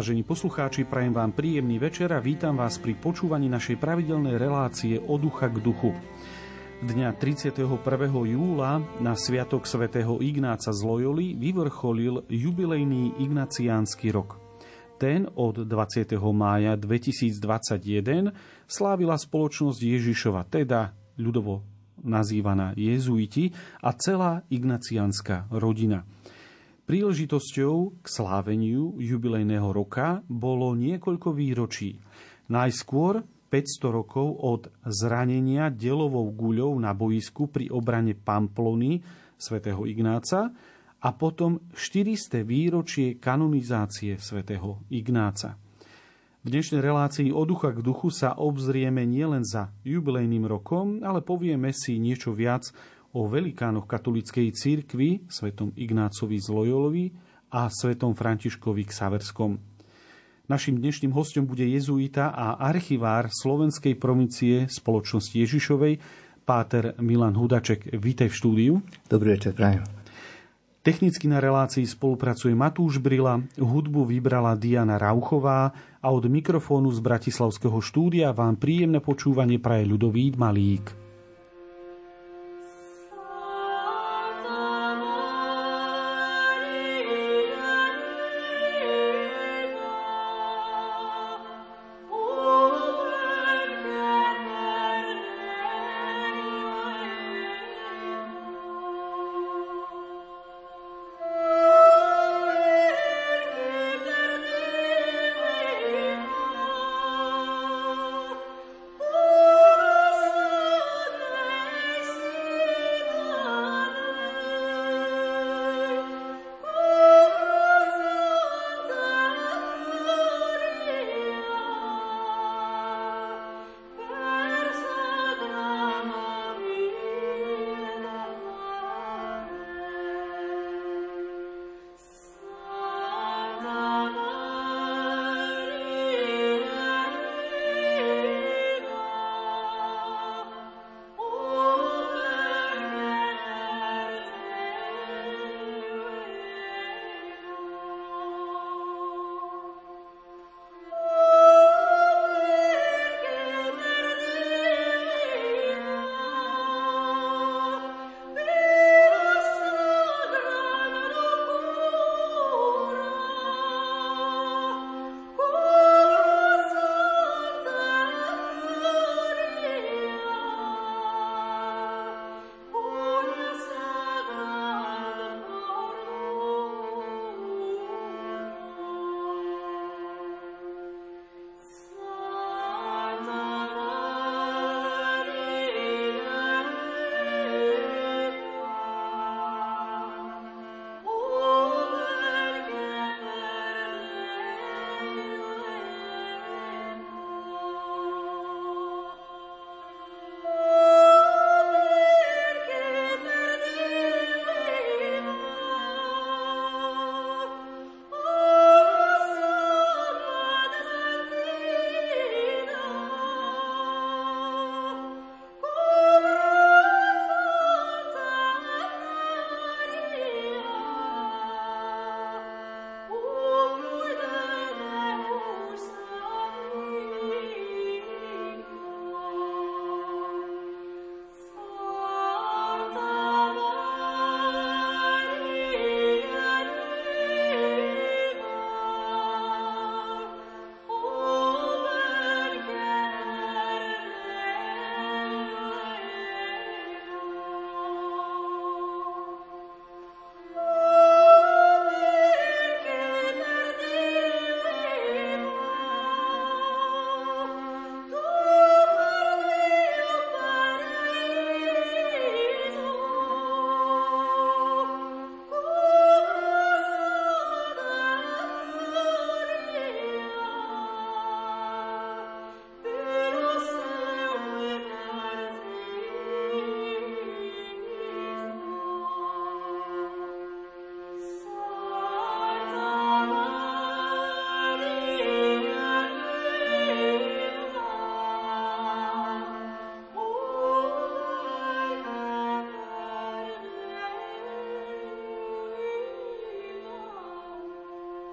Vážení poslucháči, prajem vám príjemný večer a vítam vás pri počúvaní našej pravidelnej relácie od ducha k duchu. Dňa 31. júla na Sviatok svätého Ignáca z Loyoli vyvrcholil jubilejný ignaciánsky rok. Ten od 20. mája 2021 slávila spoločnosť Ježišova, teda ľudovo nazývaná jezuiti a celá ignaciánska rodina – Príležitosťou k sláveniu jubilejného roka bolo niekoľko výročí. Najskôr 500 rokov od zranenia delovou guľou na boisku pri obrane Pamplony svätého Ignáca a potom 400. výročie kanonizácie svätého Ignáca. V dnešnej relácii od ducha k duchu sa obzrieme nielen za jubilejným rokom, ale povieme si niečo viac o velikánoch katolíckej církvy, svetom Ignácovi z Loyolovi a svetom Františkovi k Saverskom. Našim dnešným hostom bude jezuita a archivár slovenskej provincie spoločnosti Ježišovej, páter Milan Hudaček. Vítej v štúdiu. Dobrý večer, prajem. Technicky na relácii spolupracuje Matúš Brila, hudbu vybrala Diana Rauchová a od mikrofónu z Bratislavského štúdia vám príjemné počúvanie praje ľudový Malík.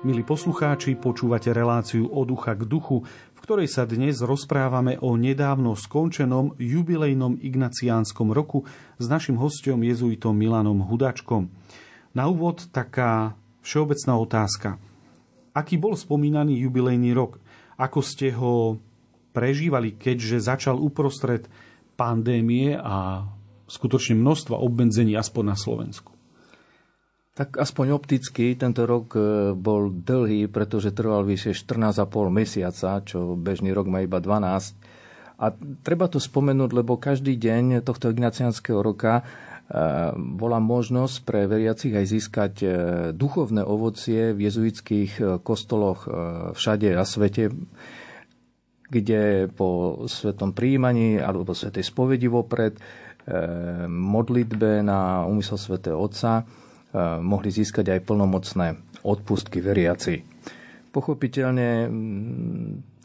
Milí poslucháči, počúvate reláciu od ducha k duchu, v ktorej sa dnes rozprávame o nedávno skončenom jubilejnom ignaciánskom roku s našim hostom jezuitom Milanom Hudačkom. Na úvod taká všeobecná otázka. Aký bol spomínaný jubilejný rok? Ako ste ho prežívali, keďže začal uprostred pandémie a skutočne množstva obmedzení aspoň na Slovensku? Tak aspoň opticky tento rok e, bol dlhý, pretože trval vyše 14,5 mesiaca, čo bežný rok má iba 12. A treba to spomenúť, lebo každý deň tohto ignacianského roka e, bola možnosť pre veriacich aj získať e, duchovné ovocie v jezuitských kostoloch všade na svete, kde po svetom príjmaní alebo svetej spovedi vopred, modlitbe na úmysel svätého Otca, mohli získať aj plnomocné odpustky veriaci. Pochopiteľne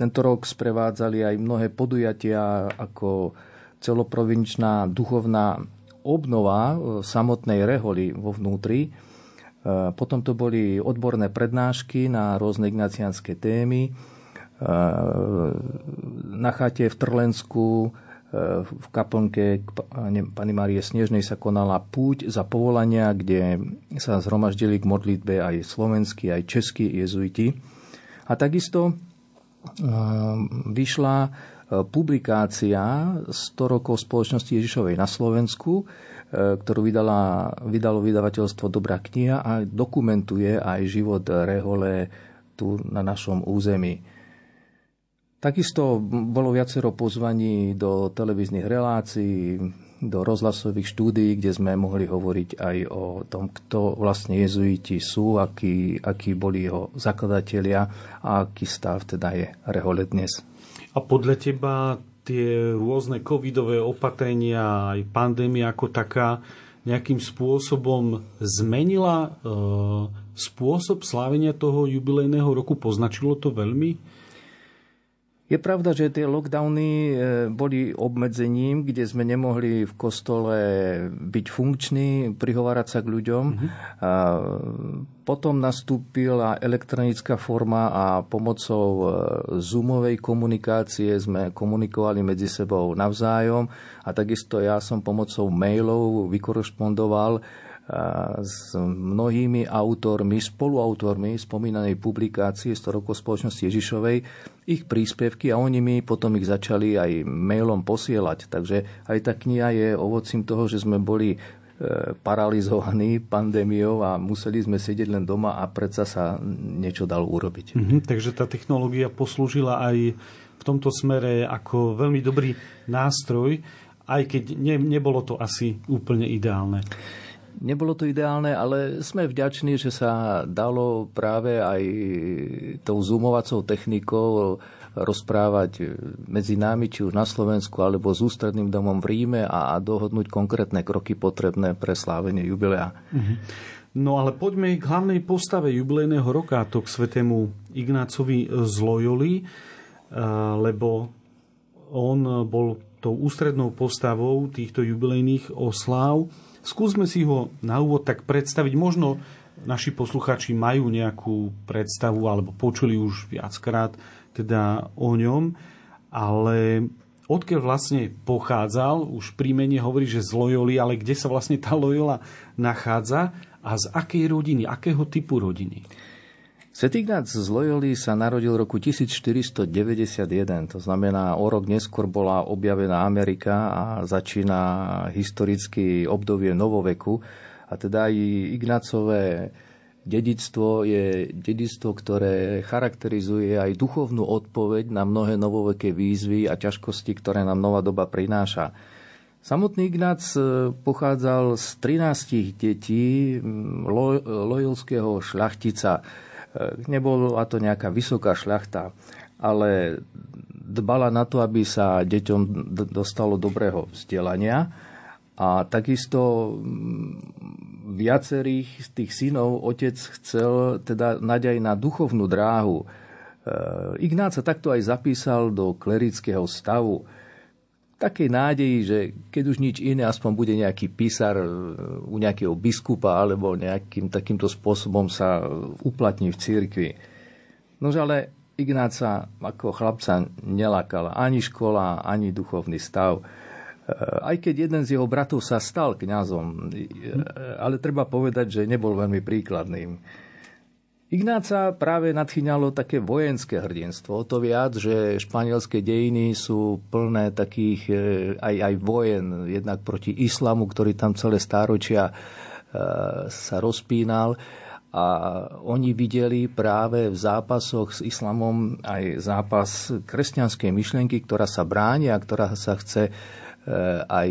tento rok sprevádzali aj mnohé podujatia ako celoprovinčná duchovná obnova eh, samotnej reholi vo vnútri. Eh, potom to boli odborné prednášky na rôzne ignaciánske témy. Na chate v Trlensku v kaplnke Pani Márie Snežnej sa konala púť za povolania, kde sa zhromaždili k modlitbe aj slovenskí, aj českí jezuiti. A takisto vyšla publikácia 100 rokov spoločnosti Ježišovej na Slovensku, ktorú vydala, vydalo vydavateľstvo Dobrá kniha a dokumentuje aj život Rehole tu na našom území. Takisto bolo viacero pozvaní do televíznych relácií, do rozhlasových štúdií, kde sme mohli hovoriť aj o tom, kto vlastne jezuiti sú, akí, akí boli jeho zakladatelia a aký stav teda je rehole dnes. A podľa teba tie rôzne covidové opatrenia, aj pandémia ako taká, nejakým spôsobom zmenila e, spôsob slávenia toho jubilejného roku? Poznačilo to veľmi? Je pravda, že tie lockdowny e, boli obmedzením, kde sme nemohli v kostole byť funkční, prihovárať sa k ľuďom. Mm-hmm. A potom nastúpila elektronická forma a pomocou e, zoomovej komunikácie sme komunikovali medzi sebou navzájom a takisto ja som pomocou mailov vykorešpondoval s mnohými autormi, spoluautormi spomínanej publikácie 100 rokov spoločnosti Ježišovej ich príspevky a oni mi potom ich začali aj mailom posielať. Takže aj tá kniha je ovocím toho, že sme boli e, paralizovaní pandémiou a museli sme sedieť len doma a predsa sa niečo dalo urobiť. Mm-hmm, takže tá technológia poslúžila aj v tomto smere ako veľmi dobrý nástroj, aj keď ne, nebolo to asi úplne ideálne. Nebolo to ideálne, ale sme vďační, že sa dalo práve aj tou zoomovacou technikou rozprávať medzi nami, či už na Slovensku, alebo s ústredným domom v Ríme a, dohodnúť konkrétne kroky potrebné pre slávenie jubilea. Mhm. No ale poďme k hlavnej postave jubilejného roka, to k svetému Ignácovi z Loyoli, eh, lebo on bol tou ústrednou postavou týchto jubilejných osláv Skúsme si ho na úvod tak predstaviť. Možno naši posluchači majú nejakú predstavu alebo počuli už viackrát teda o ňom, ale odkiaľ vlastne pochádzal, už pri mene hovorí, že z Loyoli, ale kde sa vlastne tá Loyola nachádza a z akej rodiny, akého typu rodiny? Svetý Ignác z Loyoli sa narodil v roku 1491, to znamená o rok neskôr bola objavená Amerika a začína historicky obdobie novoveku. A teda aj Ignácové dedictvo je dedictvo, ktoré charakterizuje aj duchovnú odpoveď na mnohé novoveké výzvy a ťažkosti, ktoré nám nová doba prináša. Samotný Ignác e, pochádzal z 13 detí lojolského šľachtica Nebola to nejaká vysoká šľachta, ale dbala na to, aby sa deťom dostalo dobrého vzdelania a takisto mm, viacerých z tých synov otec chcel teda nať aj na duchovnú dráhu. E, Ignác takto aj zapísal do klerického stavu. Takej nádeji, že keď už nič iné, aspoň bude nejaký písar e, u nejakého biskupa alebo nejakým takýmto spôsobom sa uplatní v cirkvi. Nože ale Ignáca ako chlapca nelakala ani škola, ani duchovný stav. E, aj keď jeden z jeho bratov sa stal kňazom, e, ale treba povedať, že nebol veľmi príkladným. Ignáca práve nadchýňalo také vojenské hrdinstvo. To viac, že španielské dejiny sú plné takých e, aj, aj vojen, jednak proti islamu, ktorý tam celé stáročia e, sa rozpínal. A oni videli práve v zápasoch s islamom aj zápas kresťanskej myšlienky, ktorá sa bráni a ktorá sa chce e, aj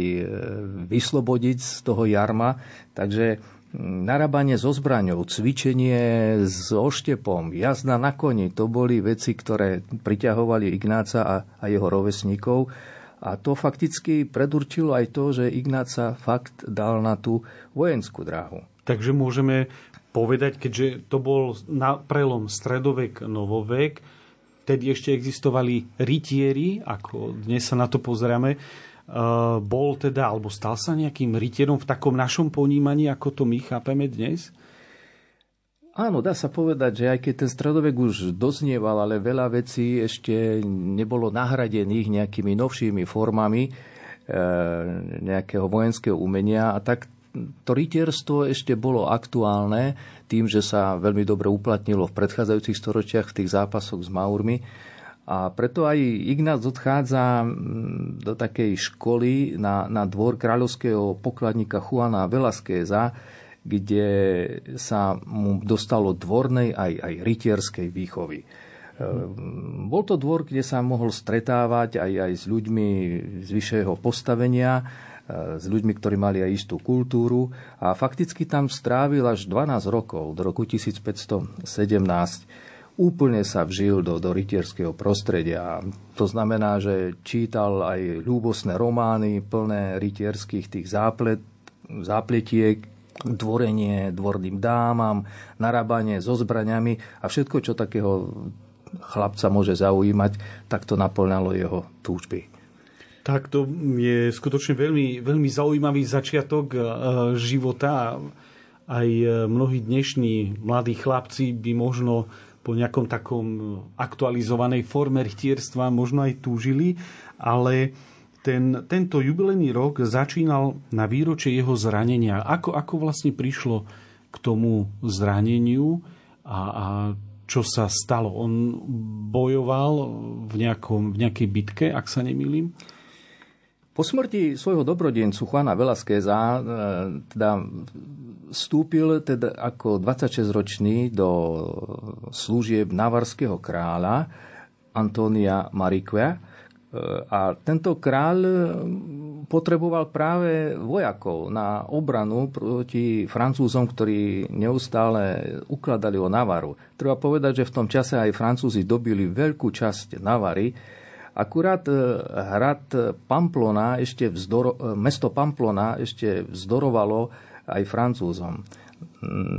vyslobodiť z toho jarma. Takže narábanie so zbraňou, cvičenie s oštepom, jazda na koni, to boli veci, ktoré priťahovali Ignáca a, a jeho rovesníkov. A to fakticky predurčilo aj to, že Ignáca fakt dal na tú vojenskú dráhu. Takže môžeme povedať, keďže to bol na prelom stredovek, novovek, tedy ešte existovali rytieri, ako dnes sa na to pozrieme, bol teda, alebo stal sa nejakým rytierom v takom našom ponímaní, ako to my chápeme dnes? Áno, dá sa povedať, že aj keď ten stredovek už doznieval, ale veľa vecí ešte nebolo nahradených nejakými novšími formami e, nejakého vojenského umenia a tak to rytierstvo ešte bolo aktuálne tým, že sa veľmi dobre uplatnilo v predchádzajúcich storočiach v tých zápasoch s Maurmi a preto aj Ignác odchádza mm, do takej školy na, na dvor kráľovského pokladníka Juana Velasqueza, kde sa mu dostalo dvornej aj, aj rytierskej výchovy. Hmm. Bol to dvor, kde sa mohol stretávať aj, aj s ľuďmi z vyššieho postavenia, e, s ľuďmi, ktorí mali aj istú kultúru a fakticky tam strávil až 12 rokov, do roku 1517 úplne sa vžil do, do rytierského prostredia. To znamená, že čítal aj ľúbosné romány plné rytierských tých záplet, zápletiek, dvorenie dvorným dámam, narábanie so zbraňami a všetko, čo takého chlapca môže zaujímať, tak to naplňalo jeho túžby. Tak to je skutočne veľmi, veľmi zaujímavý začiatok eh, života. Aj eh, mnohí dnešní mladí chlapci by možno po nejakom takom aktualizovanej forme rytierstva možno aj túžili, ale ten, tento jubilejný rok začínal na výročie jeho zranenia. Ako, ako vlastne prišlo k tomu zraneniu a, a čo sa stalo? On bojoval v, nejakom, v nejakej bitke, ak sa nemýlim? Po smrti svojho dobrodencu Juana Velasqueza e, teda vstúpil teda ako 26-ročný do služieb navarského kráľa Antonia Marique e, a tento kráľ potreboval práve vojakov na obranu proti Francúzom, ktorí neustále ukladali o Navaru. Treba povedať, že v tom čase aj Francúzi dobili veľkú časť Navary, Akurát e, hrad Pamplona, ešte vzdoro, e, mesto Pamplona ešte vzdorovalo aj Francúzom.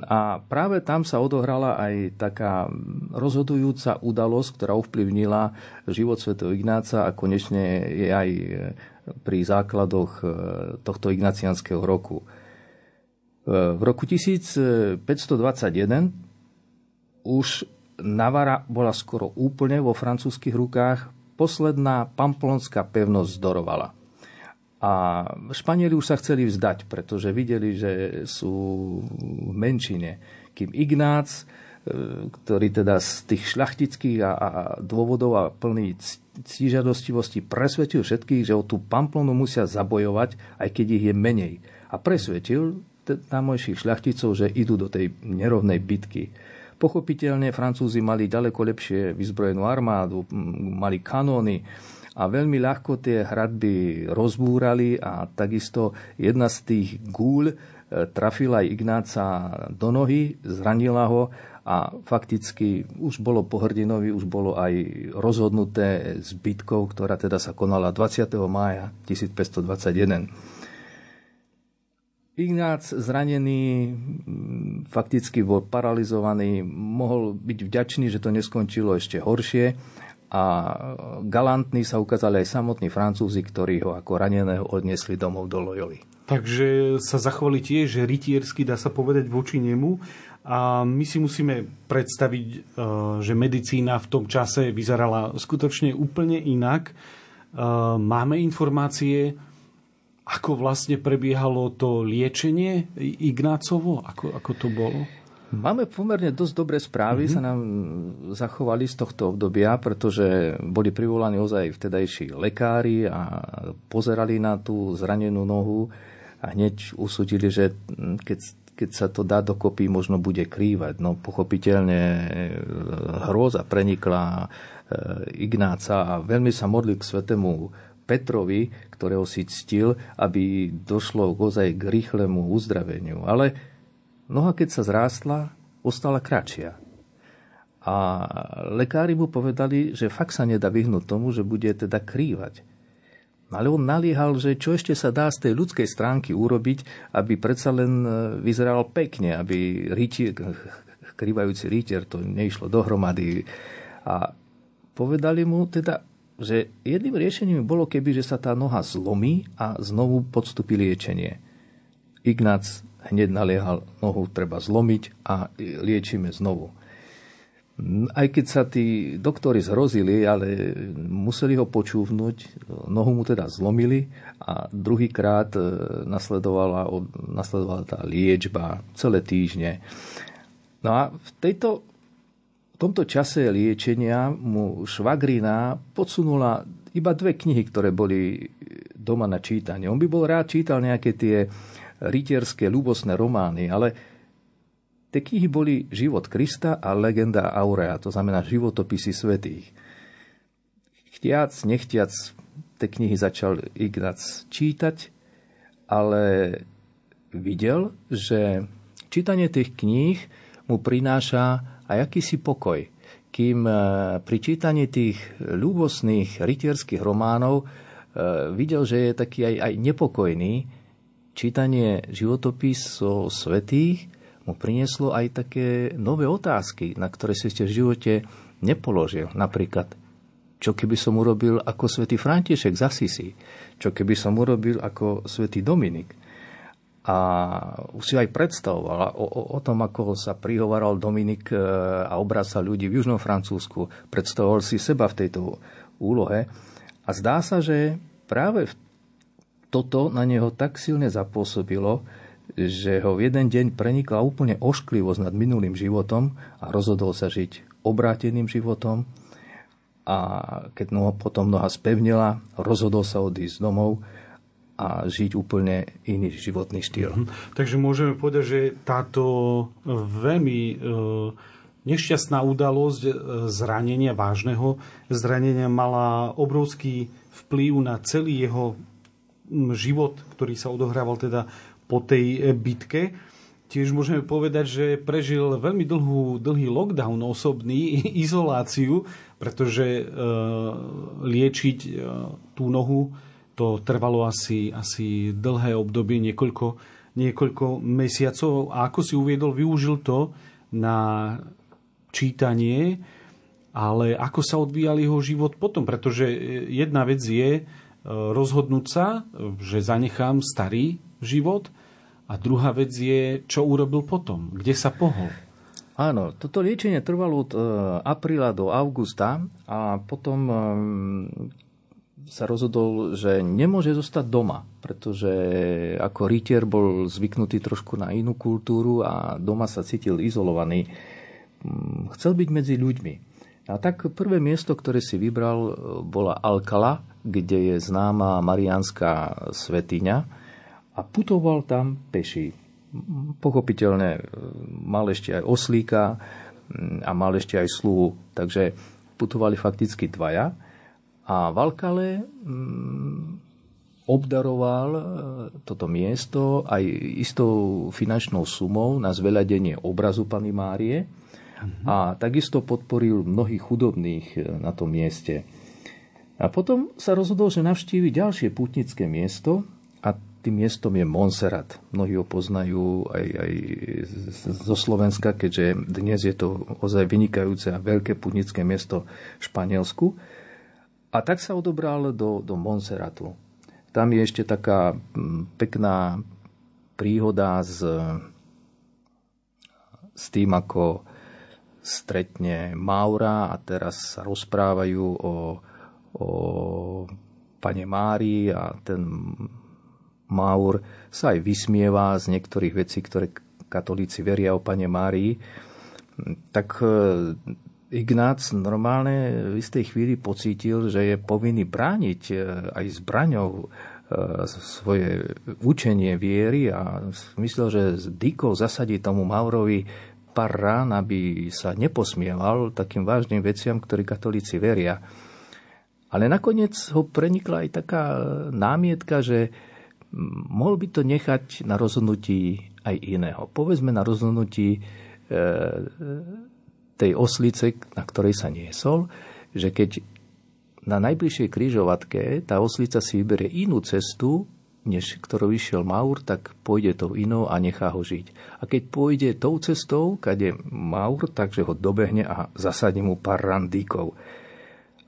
A práve tam sa odohrala aj taká rozhodujúca udalosť, ktorá ovplyvnila život Sv. Ignáca a konečne je aj pri základoch e, tohto ignacianského roku. V roku 1521 už Navara bola skoro úplne vo francúzskych rukách, posledná pamplonská pevnosť zdorovala. A Španieli už sa chceli vzdať, pretože videli, že sú v menšine. Kým Ignác, e, ktorý teda z tých šľachtických a, a dôvodov a plný cížadostivosti presvetil všetkých, že o tú Pamplonu musia zabojovať, aj keď ich je menej. A presvetil tamojších šľachticov, že idú do tej nerovnej bitky. Pochopiteľne Francúzi mali ďaleko lepšie vyzbrojenú armádu, mali kanóny a veľmi ľahko tie hradby rozbúrali a takisto jedna z tých gúľ e, trafila Ignáca do nohy, zranila ho a fakticky už bolo po hrdinovi, už bolo aj rozhodnuté s bitkou, ktorá teda sa konala 20. mája 1521. Ignác zranený, fakticky bol paralizovaný, mohol byť vďačný, že to neskončilo ešte horšie, a galantní sa ukázali aj samotní Francúzi, ktorí ho ako raneného odnesli domov do Loyoli. Takže sa zachovali tiež rytiersky, dá sa povedať, voči nemu. A my si musíme predstaviť, e, že medicína v tom čase vyzerala skutočne úplne inak. E, máme informácie, ako vlastne prebiehalo to liečenie Ignácovo? Ako, ako to bolo? Máme pomerne dosť dobré správy, mm-hmm. sa nám zachovali z tohto obdobia, pretože boli privolaní ozaj vtedajší lekári a pozerali na tú zranenú nohu a hneď usúdili, že keď, keď sa to dá dokopy, možno bude krývať. No pochopiteľne e, hrôza prenikla e, Ignáca a veľmi sa modlil k svetému Petrovi, ktorého si ctil, aby došlo ozaj k rýchlemu uzdraveniu. Ale Noha, keď sa zrástla, ostala kratšia. A lekári mu povedali, že fakt sa nedá vyhnúť tomu, že bude teda krývať. Ale on naliehal, že čo ešte sa dá z tej ľudskej stránky urobiť, aby predsa len e, vyzeral pekne, aby rytier, krývajúci rytier to neišlo dohromady. A povedali mu teda, že jedným riešením bolo keby, že sa tá noha zlomí a znovu podstupí liečenie. Ignác hneď naliehal, nohu treba zlomiť a liečíme znovu. Aj keď sa tí doktori zhrozili, ale museli ho počúvnuť, nohu mu teda zlomili a druhýkrát e, nasledovala, nasledovala tá liečba celé týždne. No a v, tejto, v tomto čase liečenia mu švagrina podsunula iba dve knihy, ktoré boli doma na čítanie. On by bol rád čítal nejaké tie rytierské ľubosné romány, ale tie knihy boli Život Krista a Legenda Aurea, to znamená životopisy svetých. Chtiac, nechtiac, tie knihy začal Ignác čítať, ale videl, že čítanie tých kníh mu prináša aj akýsi pokoj. Kým e, pri čítaní tých ľúbosných rytierských románov e, videl, že je taký aj, aj nepokojný, čítanie životopisov svetých mu prinieslo aj také nové otázky, na ktoré si ste v živote nepoložil. Napríklad, čo keby som urobil ako svätý František z Asisi? Čo keby som urobil ako svätý Dominik? A už si aj predstavoval o, o, o tom, ako sa prihovaral Dominik e, a obracal ľudí v Južnom Francúzsku. Predstavoval si seba v tejto úlohe. A zdá sa, že práve v toto na neho tak silne zapôsobilo, že ho v jeden deň prenikla úplne ošklivosť nad minulým životom a rozhodol sa žiť obráteným životom a keď noha, potom noha spevnila, rozhodol sa odísť domov a žiť úplne iný životný štýl. Mm-hmm. Takže môžeme povedať, že táto veľmi e, nešťastná udalosť e, zranenia, vážneho zranenia mala obrovský vplyv na celý jeho život, ktorý sa odohrával teda po tej e, bitke. Tiež môžeme povedať, že prežil veľmi dlhú, dlhý lockdown osobný, izoláciu, pretože e, liečiť e, tú nohu to trvalo asi, asi dlhé obdobie, niekoľko, niekoľko mesiacov. A ako si uviedol, využil to na čítanie, ale ako sa odvíjal jeho život potom, pretože jedna vec je, rozhodnúť sa, že zanechám starý život a druhá vec je, čo urobil potom, kde sa pohol. Áno, toto liečenie trvalo od e, apríla do augusta a potom e, sa rozhodol, že nemôže zostať doma, pretože ako rytier bol zvyknutý trošku na inú kultúru a doma sa cítil izolovaný. Mm, chcel byť medzi ľuďmi. A tak prvé miesto, ktoré si vybral, e, bola Alcala, kde je známa marianská svetiňa a putoval tam peši. Pochopiteľne e, mal ešte aj oslíka a mal ešte aj sluhu, takže putovali fakticky dvaja a Valkale obdaroval e, toto miesto aj istou finančnou sumou na zveľadenie obrazu Pany Márie a takisto podporil mnohých chudobných e, na tom mieste. A potom sa rozhodol, že navštívi ďalšie putnické miesto a tým miestom je Monserrat. Mnohí ho poznajú aj, aj zo Slovenska, keďže dnes je to ozaj vynikajúce a veľké putnické miesto v Španielsku. A tak sa odobral do, do Monserratu. Tam je ešte taká pekná príhoda s, s tým, ako stretne Maura a teraz sa rozprávajú o, o pane Mári a ten Maur sa aj vysmieva z niektorých vecí, ktoré katolíci veria o pane Márii, tak e, Ignác normálne v istej chvíli pocítil, že je povinný brániť e, aj zbraňou e, svoje učenie viery a myslel, že s dykou zasadí tomu Maurovi pár rán, aby sa neposmieval takým vážnym veciam, ktorí katolíci veria. Ale nakoniec ho prenikla aj taká námietka, že mohol by to nechať na rozhodnutí aj iného. Povedzme na rozhodnutí e, tej oslice, na ktorej sa niesol, že keď na najbližšej kryžovatke tá oslica si vyberie inú cestu, než ktorou išiel Maur, tak pôjde tou inou a nechá ho žiť. A keď pôjde tou cestou, kade Maur, takže ho dobehne a zasadne mu pár randíkov.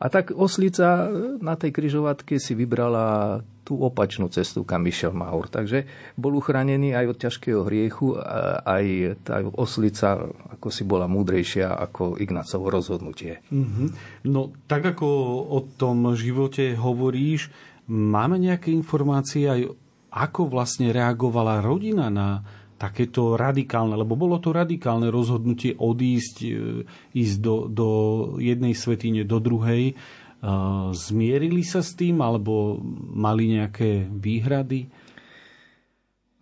A tak oslica na tej kryžovatke si vybrala tú opačnú cestu, kam išiel Maur. Takže bol uchránený aj od ťažkého hriechu, aj tá oslica ako si bola múdrejšia ako Ignacovo rozhodnutie. Mm-hmm. No tak ako o tom živote hovoríš, máme nejaké informácie aj ako vlastne reagovala rodina na takéto radikálne, lebo bolo to radikálne rozhodnutie odísť, e, ísť do, do jednej svetine, do druhej. E, zmierili sa s tým, alebo mali nejaké výhrady?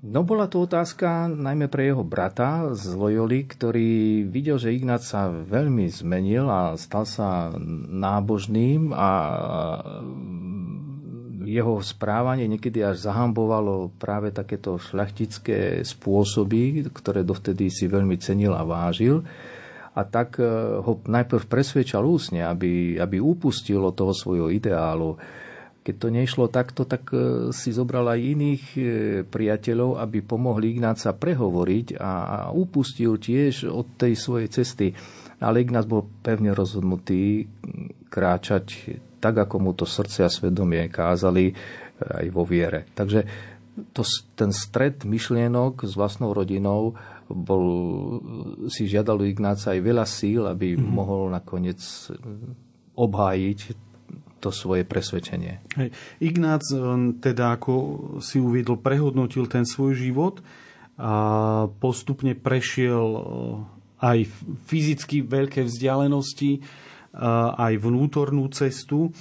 No bola to otázka najmä pre jeho brata z Loyoli, ktorý videl, že Ignác sa veľmi zmenil a stal sa nábožným a jeho správanie niekedy až zahambovalo práve takéto šľachtické spôsoby, ktoré dovtedy si veľmi cenil a vážil. A tak e, ho najprv presvedčal úsne, aby, aby upustil od toho svojho ideálu. Keď to nešlo takto, tak e, si zobral aj iných e, priateľov, aby pomohli Ignáca prehovoriť a upustil tiež od tej svojej cesty. Ale Ignác bol pevne rozhodnutý kráčať tak, ako mu to srdce a svedomie kázali e, aj vo viere. Takže to, ten stred myšlienok s vlastnou rodinou bol, si žiadal Ignáca aj veľa síl, aby mm-hmm. mohol nakoniec obhájiť to svoje presvedčenie. Hej. Ignác e, teda, ako si uviedol, prehodnotil ten svoj život a postupne prešiel e, aj fyzicky veľké vzdialenosti, aj vnútornú cestu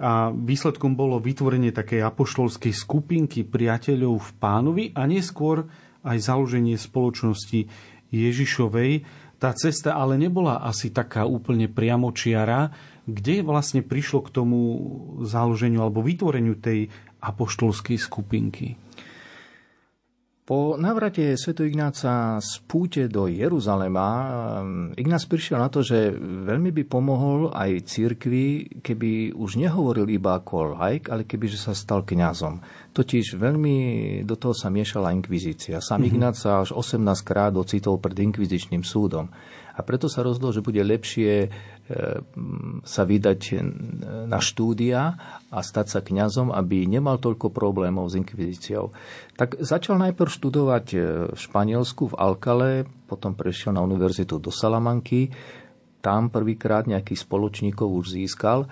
a výsledkom bolo vytvorenie takej apoštolskej skupinky priateľov v pánovi a neskôr aj založenie spoločnosti Ježišovej. Tá cesta ale nebola asi taká úplne priamočiara, kde vlastne prišlo k tomu založeniu alebo vytvoreniu tej apoštolskej skupinky. Po navrate Sv. Ignáca z púte do Jeruzalema um, Ignác prišiel na to, že veľmi by pomohol aj cirkvi, keby už nehovoril iba ako laik, ale keby že sa stal kňazom. Totiž veľmi do toho sa miešala inkvizícia. Sám mm-hmm. Ignác sa až 18 krát ocitol pred inkvizičným súdom. A preto sa rozhodol, že bude lepšie E, sa vydať na štúdia a stať sa kňazom, aby nemal toľko problémov s inkvizíciou. Tak začal najprv študovať e, v Španielsku, v Alkale, potom prešiel na univerzitu do Salamanky, tam prvýkrát nejakých spoločníkov už získal,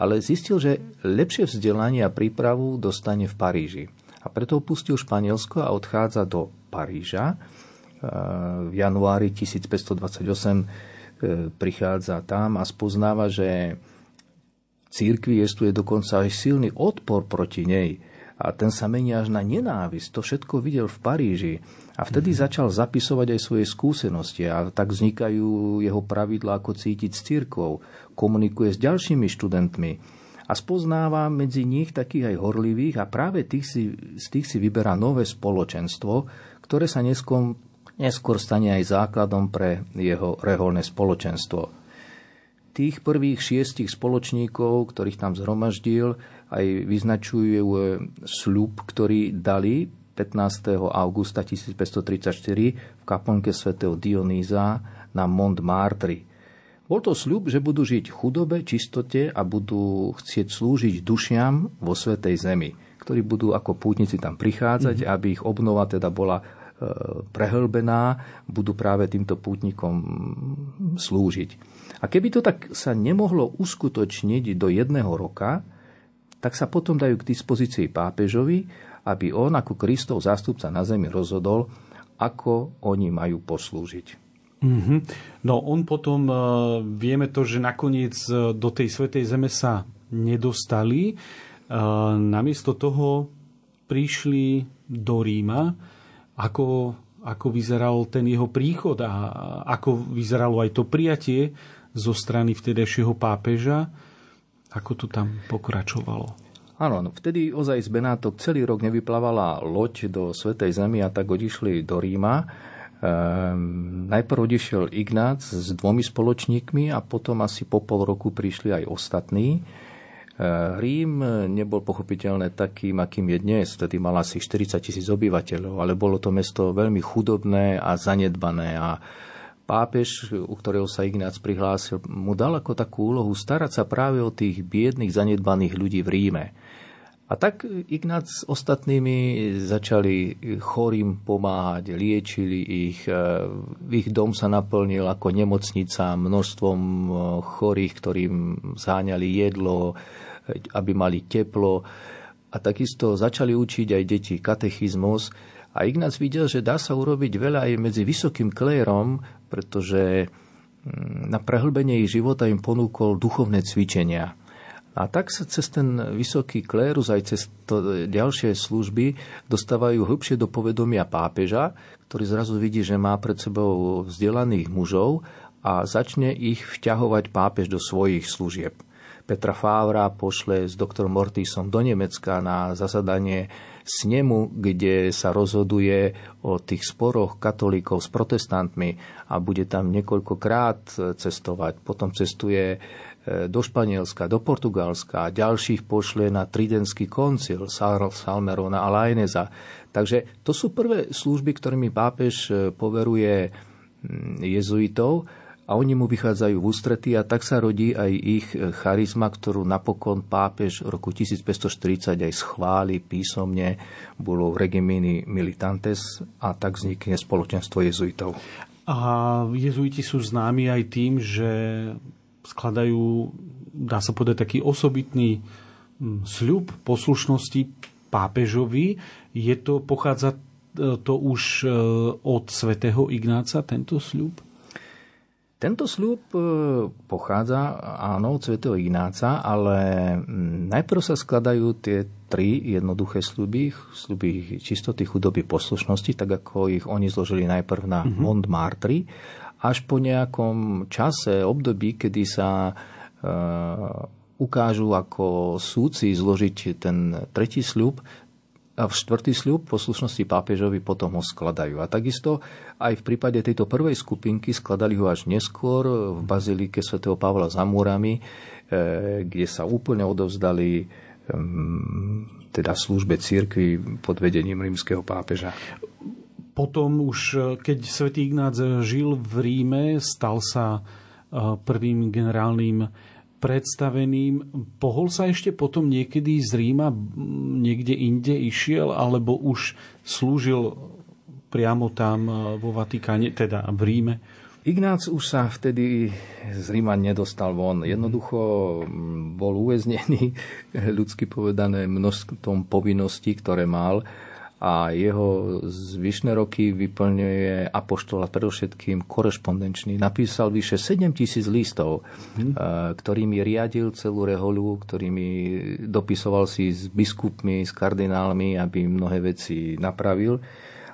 ale zistil, že lepšie vzdelanie a prípravu dostane v Paríži. A preto opustil Španielsko a odchádza do Paríža. V januári 1528 E, prichádza tam a spoznáva, že církvi je dokonca aj silný odpor proti nej. A ten sa mení až na nenávisť. To všetko videl v Paríži. A vtedy mm. začal zapisovať aj svoje skúsenosti a tak vznikajú jeho pravidlá, ako cítiť s církvou. Komunikuje s ďalšími študentmi a spoznáva medzi nich takých aj horlivých a práve tých si, z tých si vyberá nové spoločenstvo, ktoré sa neskôr neskôr stane aj základom pre jeho reholné spoločenstvo. tých prvých šiestich spoločníkov, ktorých tam zhromaždil, aj vyznačuje sľub, ktorý dali 15. augusta 1534 v kaplnke svätého Dionýza na Mont Martri. Bol to sľub, že budú žiť v chudobe, čistote a budú chcieť slúžiť dušiam vo Svetej Zemi, ktorí budú ako pútnici tam prichádzať, mm-hmm. aby ich obnova teda bola prehlbená, budú práve týmto pútnikom slúžiť. A keby to tak sa nemohlo uskutočniť do jedného roka, tak sa potom dajú k dispozícii pápežovi, aby on ako Kristov zástupca na zemi rozhodol, ako oni majú poslúžiť. Mm-hmm. No on potom, uh, vieme to, že nakoniec uh, do tej Svetej Zeme sa nedostali. Uh, namiesto toho prišli do Ríma. Ako, ako vyzeral ten jeho príchod a ako vyzeralo aj to prijatie zo strany vtedajšieho pápeža, ako to tam pokračovalo? Áno, no vtedy ozaj z Benátok celý rok nevyplávala loď do Svetej Zemi a tak odišli do Ríma Ehm, najprv odišiel Ignác s dvomi spoločníkmi a potom asi po pol roku prišli aj ostatní. Ehm, Rím nebol pochopiteľné takým, akým je dnes. Tedy mal asi 40 tisíc obyvateľov, ale bolo to mesto veľmi chudobné a zanedbané. A pápež, u ktorého sa Ignác prihlásil, mu dal ako takú úlohu starať sa práve o tých biedných, zanedbaných ľudí v Ríme. A tak Ignác s ostatnými začali chorým pomáhať, liečili ich. E, ich dom sa naplnil ako nemocnica množstvom e, chorých, ktorým zháňali jedlo, aby mali teplo. A takisto začali učiť aj deti katechizmus. A Ignác videl, že dá sa urobiť veľa aj medzi vysokým klérom, pretože mm, na prehlbenie ich života im ponúkol duchovné cvičenia. A tak sa cez ten vysoký klérus aj cez to ďalšie služby dostávajú hlbšie do povedomia pápeža, ktorý zrazu vidí, že má pred sebou vzdelaných mužov a začne ich vťahovať pápež do svojich služieb. Petra Fávra pošle s doktorom Mortisom do Nemecka na zasadanie snemu, kde sa rozhoduje o tých sporoch katolíkov s protestantmi a bude tam niekoľkokrát cestovať. Potom cestuje do Španielska, do Portugalska a ďalších pošle na Tridentský koncil Salmerona a Laineza. Takže to sú prvé služby, ktorými pápež e, poveruje jezuitov a oni mu vychádzajú v ústrety a tak sa rodí aj ich e, charizma, ktorú napokon pápež v roku 1540 aj schváli písomne, bolo v regimini militantes a tak vznikne spoločenstvo jezuitov. A jezuiti sú známi aj tým, že skladajú, dá sa povedať, taký osobitný mm, sľub poslušnosti pápežovi. Je to, pochádza e, to už e, od svätého Ignáca, tento sľub? Tento sľub e, pochádza, áno, od svätého Ignáca, ale mm, najprv sa skladajú tie tri jednoduché sľuby, sľuby čistoty, chudoby, poslušnosti, tak ako ich oni zložili najprv na mm-hmm. Mont Martri až po nejakom čase, období, kedy sa e, ukážu ako súci zložiť ten tretí sľub, a v štvrtý sľub poslušnosti pápežovi potom ho skladajú. A takisto aj v prípade tejto prvej skupinky skladali ho až neskôr v bazilike svätého Pavla za múrami, e, kde sa úplne odovzdali teda službe církvy pod vedením rímskeho pápeža. Potom už, e, keď svätý Ignác žil v Ríme, stal sa e, prvým generálnym predstaveným. Pohol sa ešte potom niekedy z Ríma niekde inde išiel, alebo už slúžil priamo tam e, vo Vatikáne, teda v Ríme? Ignác už sa vtedy z Ríma nedostal von. Jednoducho bol uväznený, ľudsky povedané, množstvom povinností, ktoré mal a jeho zvyšné roky vyplňuje apoštola predovšetkým korešpondenčný. Napísal vyše 7 tisíc listov, hmm. ktorými riadil celú reholu, ktorými dopisoval si s biskupmi, s kardinálmi, aby mnohé veci napravil.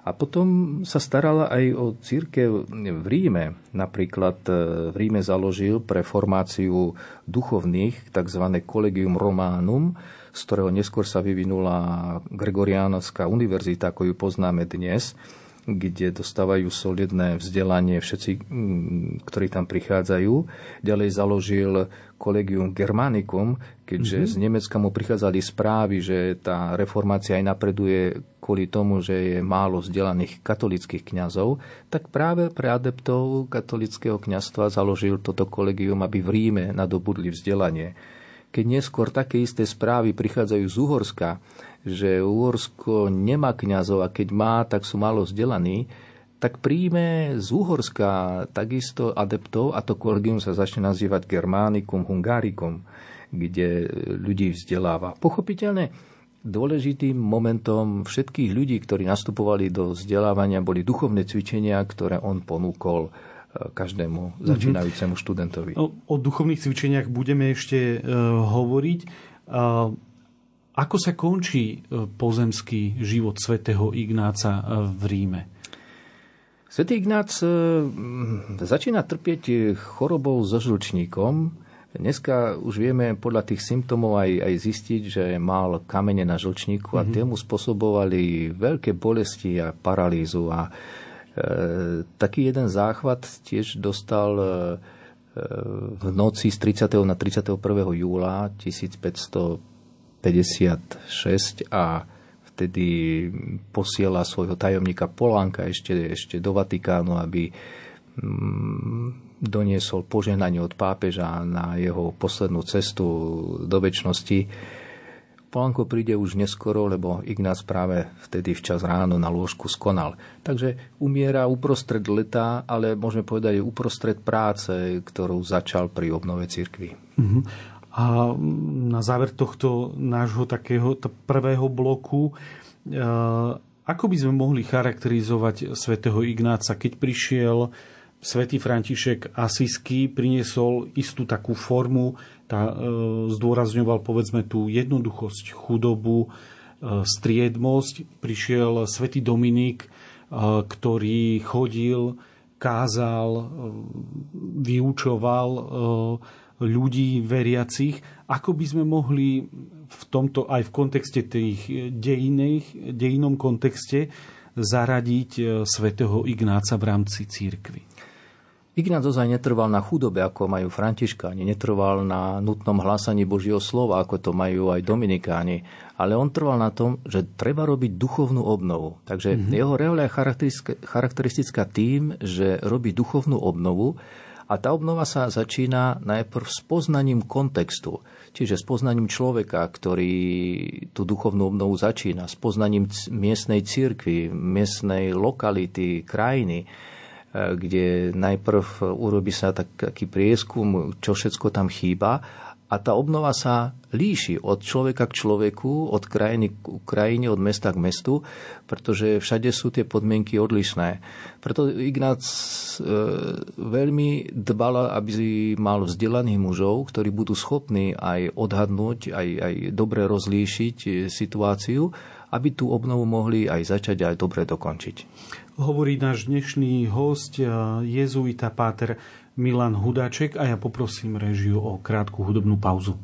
A potom sa starala aj o církev v Ríme. Napríklad e, v Ríme založil pre formáciu duchovných tzv. Collegium Romanum, z ktorého neskôr sa vyvinula Gregoriánska univerzita, ako ju poznáme dnes. kde dostávajú solidné vzdelanie všetci, mm, ktorí tam prichádzajú. Ďalej založil Collegium Germanicum, keďže mm-hmm. z Nemecka mu prichádzali správy, že tá reformácia aj napreduje kvôli tomu, že je málo vzdelaných katolických kňazov, tak práve pre adeptov katolického kňazstva založil toto kolegium, aby v Ríme nadobudli vzdelanie. Keď neskôr také isté správy prichádzajú z Uhorska, že Uhorsko nemá kňazov a keď má, tak sú málo vzdelaní, tak príjme z Uhorska takisto adeptov a to kolegium sa začne nazývať Germánikum Hungarikum, kde ľudí vzdeláva. Pochopiteľne dôležitým momentom všetkých ľudí, ktorí nastupovali do vzdelávania, boli duchovné cvičenia, ktoré on ponúkol každému mhm. začínajúcemu študentovi. O, duchovných cvičeniach budeme ešte uh, hovoriť. Ako sa končí e, pozemský život svätého Ignáca e, v Ríme? Svetý Ignác e, začína trpieť chorobou so žlčníkom. Dneska už vieme podľa tých symptómov aj, aj zistiť, že mal kamene na žlčníku a mm-hmm. tie mu spôsobovali veľké bolesti a paralýzu. A e, taký jeden záchvat tiež dostal e, v noci z 30. na 31. júla 1500 56 a vtedy posiela svojho tajomníka Polánka ešte, ešte do Vatikánu, aby mm, doniesol požehnanie od pápeža na jeho poslednú cestu do väčšnosti. Polanko príde už neskoro, lebo Ignác práve vtedy včas ráno na lôžku skonal. Takže umiera uprostred leta, ale môžeme povedať aj uprostred práce, ktorú začal pri obnove cirkvi. Mm-hmm. A na záver tohto nášho takého prvého bloku, e, ako by sme mohli charakterizovať svätého Ignáca, keď prišiel svätý František Asisky, priniesol istú takú formu, tá, e, zdôrazňoval povedzme tú jednoduchosť, chudobu, e, striedmosť. Prišiel svätý Dominik, ktorý chodil, kázal, vyučoval, ľudí veriacich, ako by sme mohli v tomto aj v kontexte tých dejiných, dejinom kontexte zaradiť e, svätého Ignáca v rámci církvy. Ignác ozaj netrval na chudobe, ako majú františkáni, netrval na nutnom hlásaní Božieho slova, ako to majú aj dominikáni, ale on trval na tom, že treba robiť duchovnú obnovu. Takže mm-hmm. jeho reália je charakteristická tým, že robí duchovnú obnovu, a tá obnova sa začína najprv s poznaním kontextu, čiže s poznaním človeka, ktorý tú duchovnú obnovu začína, s poznaním miestnej cirkvi, miestnej lokality, krajiny, kde najprv urobí sa taký prieskum, čo všetko tam chýba a tá obnova sa líši od človeka k človeku, od krajiny k krajine, od mesta k mestu, pretože všade sú tie podmienky odlišné. Preto Ignác e, veľmi dbal, aby mal vzdelaných mužov, ktorí budú schopní aj odhadnúť, aj, aj dobre rozlíšiť e, situáciu, aby tú obnovu mohli aj začať aj dobre dokončiť. Hovorí náš dnešný host, e, jezuita Páter Milan Hudáček a ja poprosím režiu o krátku hudobnú pauzu.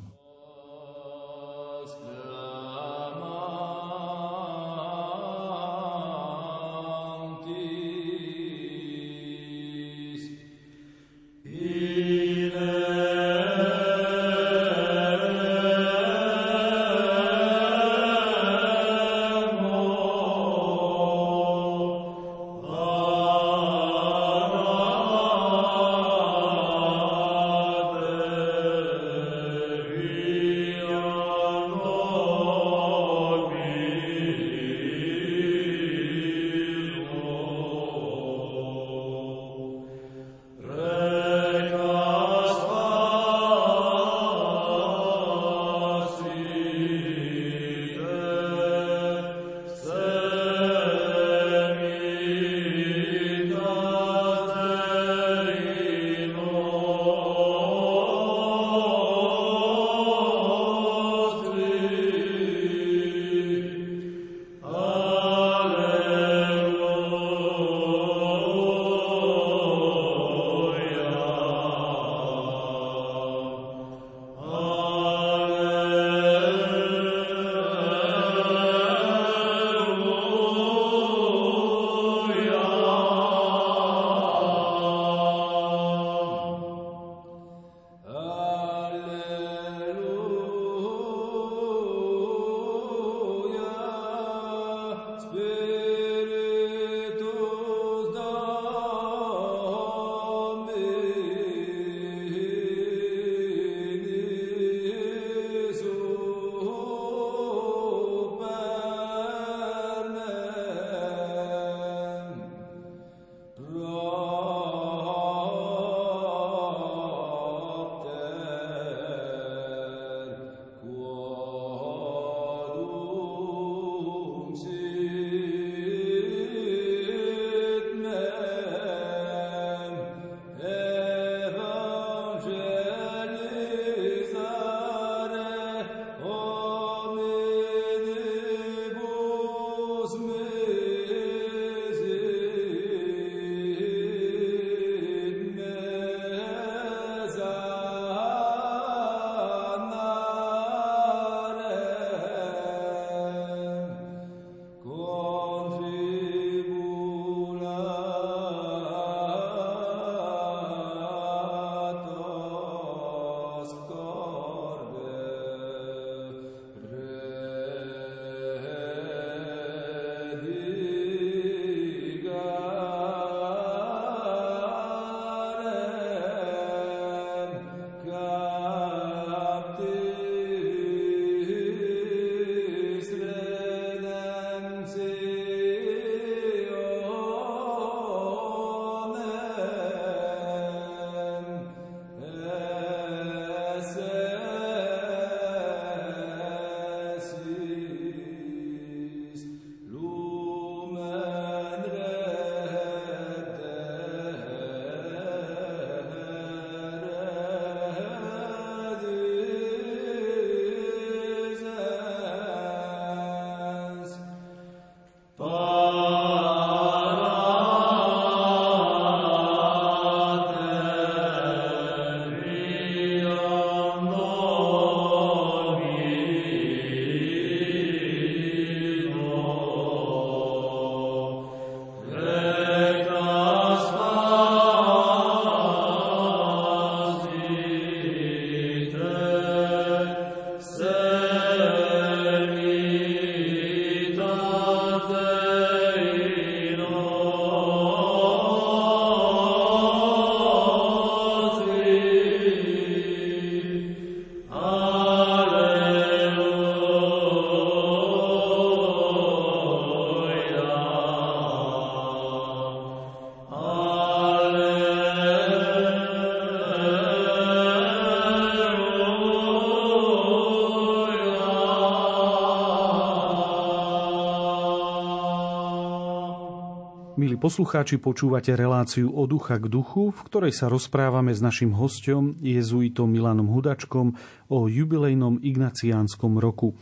Milí poslucháči, počúvate reláciu od ducha k duchu, v ktorej sa rozprávame s našim hostom, jezuitom Milanom Hudačkom, o jubilejnom ignaciánskom roku.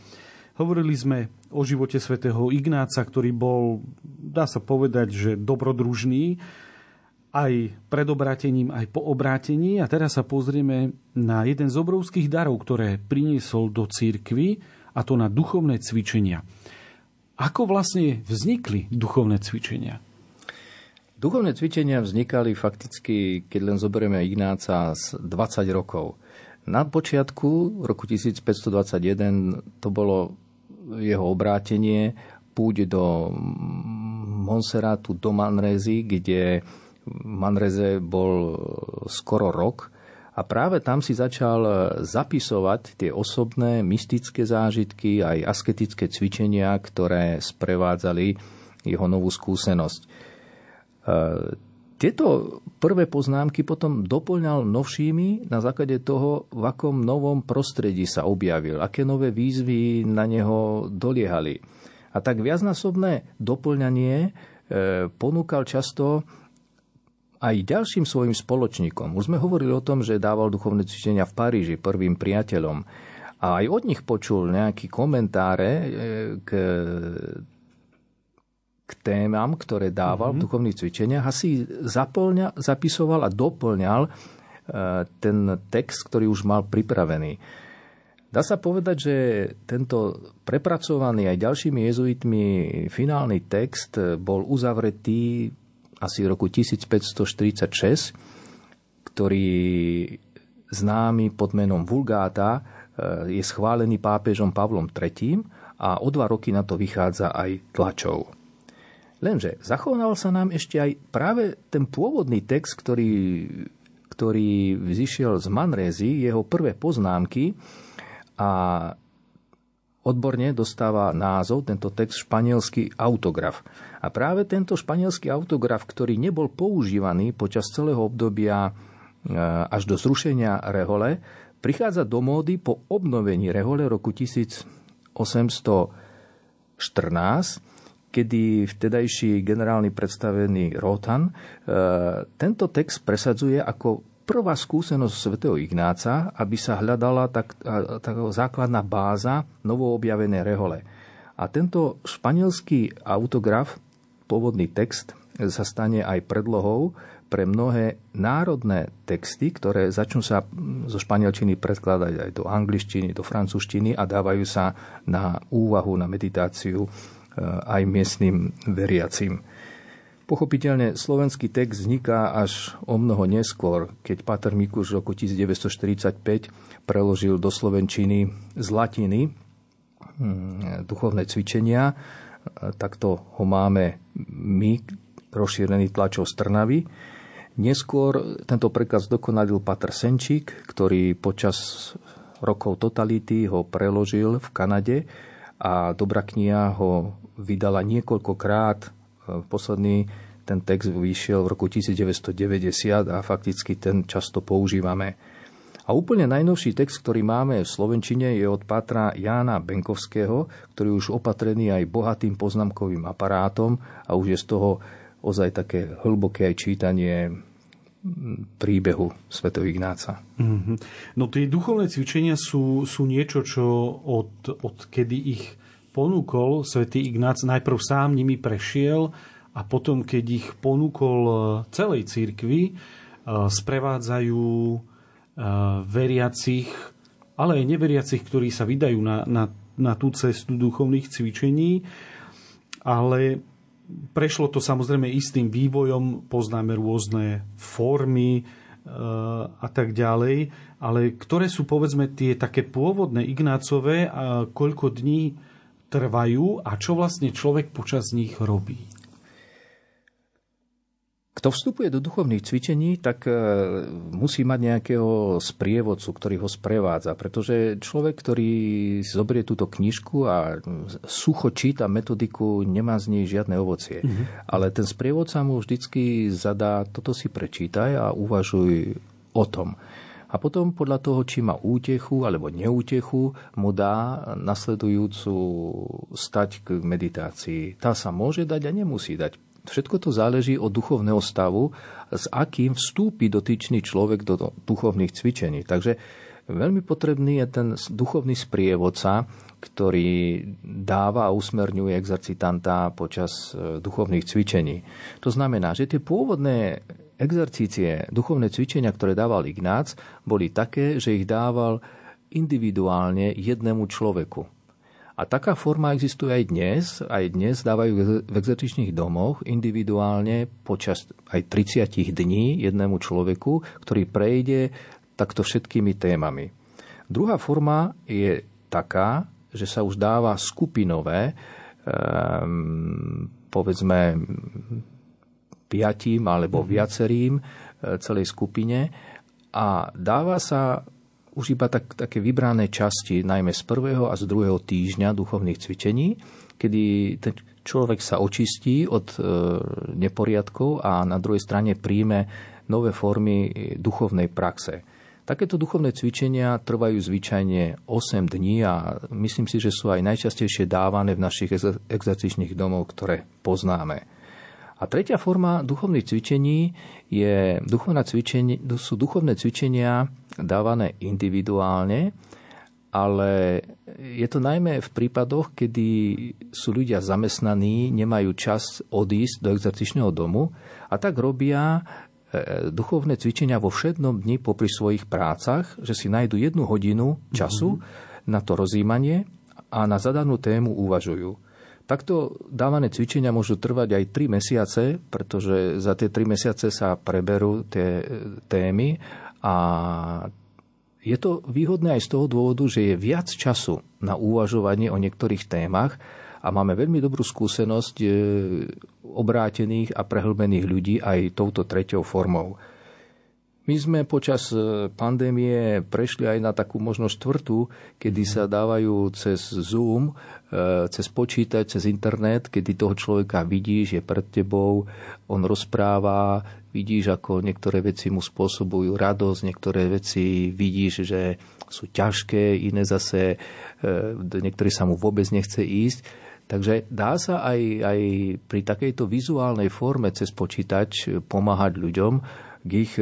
Hovorili sme o živote svätého Ignáca, ktorý bol, dá sa povedať, že dobrodružný, aj pred obrátením, aj po obrátení. A teraz sa pozrieme na jeden z obrovských darov, ktoré priniesol do církvy, a to na duchovné cvičenia. Ako vlastne vznikli duchovné cvičenia? Duchovné cvičenia vznikali fakticky, keď len zoberieme Ignáca, z 20 rokov. Na počiatku roku 1521 to bolo jeho obrátenie, púď do Monserratu, do Manrezy, kde Manreze bol skoro rok a práve tam si začal zapisovať tie osobné mystické zážitky, aj asketické cvičenia, ktoré sprevádzali jeho novú skúsenosť. Tieto prvé poznámky potom doplňal novšími na základe toho, v akom novom prostredí sa objavil, aké nové výzvy na neho doliehali. A tak viacnásobné doplňanie e, ponúkal často aj ďalším svojim spoločníkom. Už sme hovorili o tom, že dával duchovné cvičenia v Paríži prvým priateľom. A aj od nich počul nejaké komentáre e, k k témam, ktoré dával mm-hmm. v mhm. duchovných cvičeniach a si zaplňa, zapisoval a doplňal e, ten text, ktorý už mal pripravený. Dá sa povedať, že tento prepracovaný aj ďalšími jezuitmi finálny text bol uzavretý asi v roku 1546, ktorý známy pod menom Vulgáta e, je schválený pápežom Pavlom III a o dva roky na to vychádza aj tlačov. Lenže zachoval sa nám ešte aj práve ten pôvodný text, ktorý, ktorý vzýšiel z Manrézy, jeho prvé poznámky a odborne dostáva názov tento text španielský autograf. A práve tento španielský autograf, ktorý nebol používaný počas celého obdobia e, až do zrušenia rehole, prichádza do módy po obnovení rehole roku 1814 kedy vtedajší generálny predstavený Rotan e, tento text presadzuje ako prvá skúsenosť svätého Ignáca, aby sa hľadala tak, tak základná báza novoobjavené rehole. A tento španielský autograf, pôvodný text, sa stane aj predlohou pre mnohé národné texty, ktoré začnú sa zo španielčiny predkladať aj do angličtiny, do francúzštiny a dávajú sa na úvahu, na meditáciu aj miestnym veriacim. Pochopiteľne slovenský text vzniká až o mnoho neskôr, keď Pater Mikuš v roku 1945 preložil do slovenčiny z latiny hm, duchovné cvičenia. Eh, takto ho máme my, rozšírený tlačov z Trnavy. Neskôr tento prekaz dokonalil Pater Senčík, ktorý počas rokov totality ho preložil v Kanade a Dobrá kniha ho vydala niekoľkokrát. E, posledný ten text vyšiel v roku 1990 a fakticky ten často používame. A úplne najnovší text, ktorý máme v Slovenčine, je od Pátra Jána Benkovského, ktorý už opatrený aj bohatým poznámkovým aparátom a už je z toho ozaj také hlboké aj čítanie príbehu Sv. Ignáca. Mm-hmm. No tie duchovné cvičenia sú, sú niečo, čo od, od kedy ich ponúkol svätý Ignác, najprv sám nimi prešiel a potom, keď ich ponúkol e, celej církvi, e, sprevádzajú e, veriacich, ale aj neveriacich, ktorí sa vydajú na, na, na tú cestu duchovných cvičení. Ale prešlo to samozrejme istým vývojom, poznáme rôzne formy a tak ďalej, ale ktoré sú povedzme tie také pôvodné Ignácové a koľko dní trvajú a čo vlastne človek počas nich robí? Kto vstupuje do duchovných cvičení, tak e, musí mať nejakého sprievodcu, ktorý ho sprevádza. Pretože človek, ktorý zoberie túto knižku a sucho číta metodiku, nemá z nej žiadne ovocie. Mm-hmm. Ale ten sprievodca mu vždycky zadá, toto si prečítaj a uvažuj o tom a potom podľa toho, či má útechu alebo neútechu, mu dá nasledujúcu stať k meditácii. Tá sa môže dať a nemusí dať. Všetko to záleží od duchovného stavu, s akým vstúpi dotyčný človek do duchovných cvičení. Takže veľmi potrebný je ten duchovný sprievodca, ktorý dáva a usmerňuje exercitanta počas e, duchovných cvičení. To znamená, že tie pôvodné exercície, duchovné cvičenia, ktoré dával Ignác, boli také, že ich dával individuálne jednému človeku. A taká forma existuje aj dnes. Aj dnes dávajú v exercičných domoch individuálne počas aj 30 dní jednému človeku, ktorý prejde takto všetkými témami. Druhá forma je taká, že sa už dáva skupinové, um, povedzme piatím alebo mhm. viacerým e, celej skupine a dáva sa už iba tak, také vybrané časti, najmä z prvého a z druhého týždňa duchovných cvičení, kedy ten človek sa očistí od e, neporiadkov a na druhej strane príjme nové formy duchovnej praxe. Takéto duchovné cvičenia trvajú zvyčajne 8 dní a myslím si, že sú aj najčastejšie dávané v našich exercičných domov, ktoré poznáme. A tretia forma duchovných cvičení je duchovné cvičenie, sú duchovné cvičenia dávané individuálne, ale je to najmä v prípadoch, kedy sú ľudia zamestnaní, nemajú čas odísť do exercičného domu a tak robia e, duchovné cvičenia vo všednom dni popri svojich prácach, že si nájdu jednu hodinu času mm-hmm. na to rozímanie a na zadanú tému uvažujú. Takto dávané cvičenia môžu trvať aj 3 mesiace, pretože za tie 3 mesiace sa preberú tie e, témy a je to výhodné aj z toho dôvodu, že je viac času na uvažovanie o niektorých témach a máme veľmi dobrú skúsenosť e, obrátených a prehlbených ľudí aj touto treťou formou. My sme počas e, pandémie prešli aj na takú možno štvrtú, kedy sa dávajú cez Zoom E, cez počítač, cez internet, kedy toho človeka vidíš, je pred tebou, on rozpráva, vidíš, ako niektoré veci mu spôsobujú radosť, niektoré veci vidíš, že sú ťažké, iné zase, e, niektorý sa mu vôbec nechce ísť. Takže dá sa aj, aj pri takejto vizuálnej forme cez počítač pomáhať ľuďom k ich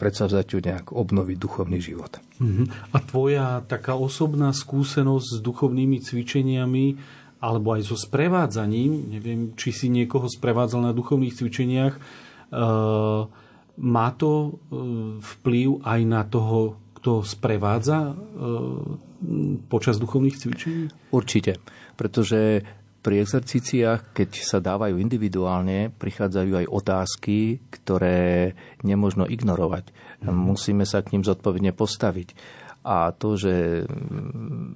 e, predsavzatiu nejak obnoviť duchovný život. Uh-huh. A tvoja taká osobná skúsenosť s duchovnými cvičeniami alebo aj so sprevádzaním, neviem, či si niekoho sprevádzal na duchovných cvičeniach, uh, má to uh, vplyv aj na toho, kto sprevádza uh, počas duchovných cvičení? Určite, pretože pri exercíciách, keď sa dávajú individuálne, prichádzajú aj otázky, ktoré nemožno ignorovať. Mm. Musíme sa k ním zodpovedne postaviť. A to, že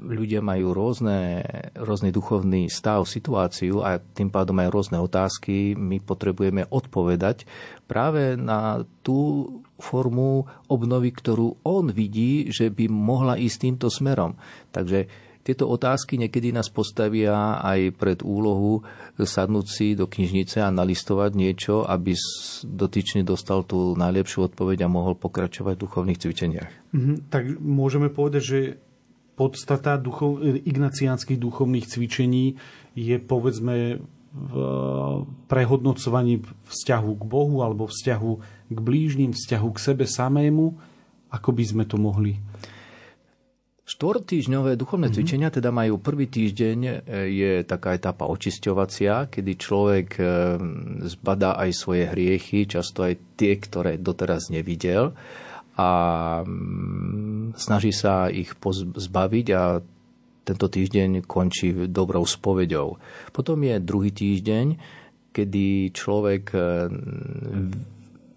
ľudia majú rôzne, rôzny duchovný stav, situáciu a tým pádom aj rôzne otázky, my potrebujeme odpovedať práve na tú formu obnovy, ktorú on vidí, že by mohla ísť týmto smerom. Takže tieto otázky niekedy nás postavia aj pred úlohu sadnúť si do knižnice a nalistovať niečo, aby dotyčne dostal tú najlepšiu odpoveď a mohol pokračovať v duchovných cvičeniach. Mm-hmm, tak môžeme povedať, že podstata duchov, ignaciánskych duchovných cvičení je povedzme v prehodnocovaní vzťahu k Bohu alebo vzťahu k blížnym, vzťahu k sebe samému. Ako by sme to mohli Štvortýždňové duchovné mm-hmm. cvičenia teda majú prvý týždeň, e, je taká etapa očisťovacia, kedy človek e, zbadá aj svoje hriechy, často aj tie, ktoré doteraz nevidel a mm, snaží sa ich zbaviť a tento týždeň končí dobrou spoveďou. Potom je druhý týždeň, kedy človek e,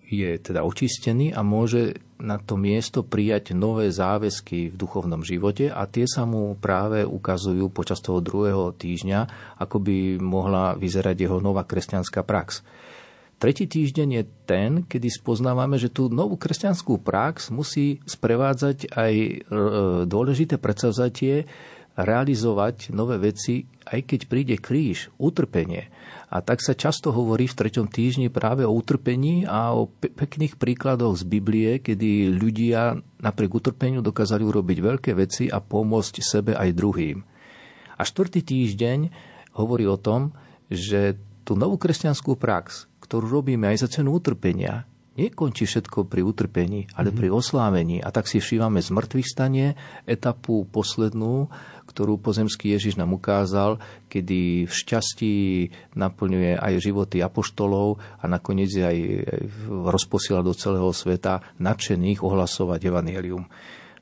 je teda očistený a môže na to miesto prijať nové záväzky v duchovnom živote a tie sa mu práve ukazujú počas toho druhého týždňa, ako by mohla vyzerať jeho nová kresťanská prax. Tretí týždeň je ten, kedy spoznávame, že tú novú kresťanskú prax musí sprevádzať aj e, dôležité predsavzatie realizovať nové veci, aj keď príde kríž, utrpenie. A tak sa často hovorí v treťom týždni práve o utrpení a o pe- pekných príkladoch z Biblie, kedy ľudia napriek utrpeniu dokázali urobiť veľké veci a pomôcť sebe aj druhým. A štvrtý týždeň hovorí o tom, že tú novú kresťanskú prax, ktorú robíme aj za cenu utrpenia, nekončí všetko pri utrpení, ale mm-hmm. pri oslávení. A tak si všívame z mŕtvych stanie, etapu poslednú, ktorú pozemský Ježiš nám ukázal, kedy v šťastí naplňuje aj životy apoštolov a nakoniec aj rozposiela do celého sveta nadšených ohlasovať evanielium.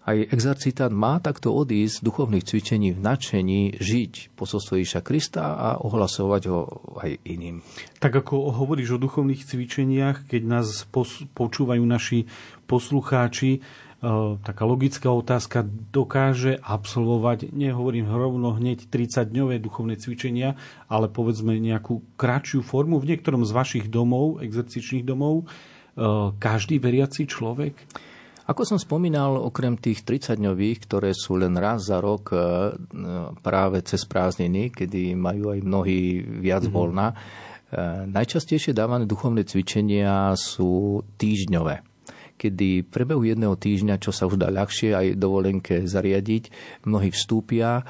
Aj exercitant má takto odísť z duchovných cvičení v nadšení žiť posolstvo Iša Krista a ohlasovať ho aj iným. Tak ako hovoríš o duchovných cvičeniach, keď nás počúvajú naši poslucháči, taká logická otázka, dokáže absolvovať, nehovorím rovno hneď 30-dňové duchovné cvičenia, ale povedzme nejakú kratšiu formu v niektorom z vašich domov, exercičných domov, e, každý veriaci človek? Ako som spomínal, okrem tých 30-dňových, ktoré sú len raz za rok e, práve cez prázdniny, kedy majú aj mnohí viac mm-hmm. voľna, e, najčastejšie dávané duchovné cvičenia sú týždňové kedy v prebehu jedného týždňa, čo sa už dá ľahšie aj dovolenke zariadiť, mnohí vstúpia e,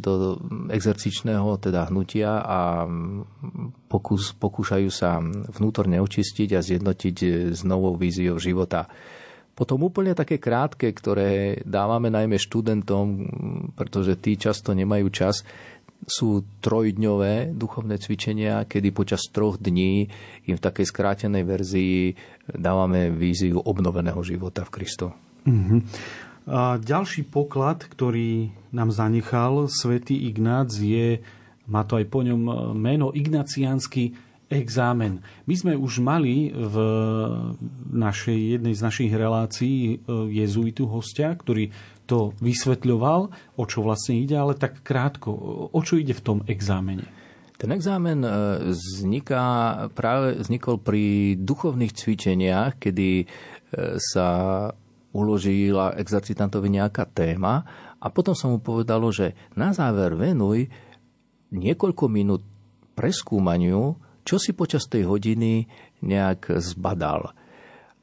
do exercičného teda hnutia a pokus, pokúšajú sa vnútorne očistiť a zjednotiť s novou víziou života. Potom úplne také krátke, ktoré dávame najmä študentom, pretože tí často nemajú čas, sú trojdňové duchovné cvičenia, kedy počas troch dní im v takej skrátenej verzii dávame víziu obnoveného života v Kristu. Mm-hmm. A ďalší poklad, ktorý nám zanechal svätý Ignác je, má to aj po ňom meno, ignaciánsky exámen. My sme už mali v našej, jednej z našich relácií e, jezuitu hostia, ktorý to vysvetľoval, o čo vlastne ide, ale tak krátko, o čo ide v tom exámene? Ten exámen e, vzniká, práve vznikol pri duchovných cvičeniach, kedy e, sa uložila exercitantovi nejaká téma a potom sa mu povedalo, že na záver venuj niekoľko minút preskúmaniu čo si počas tej hodiny nejak zbadal.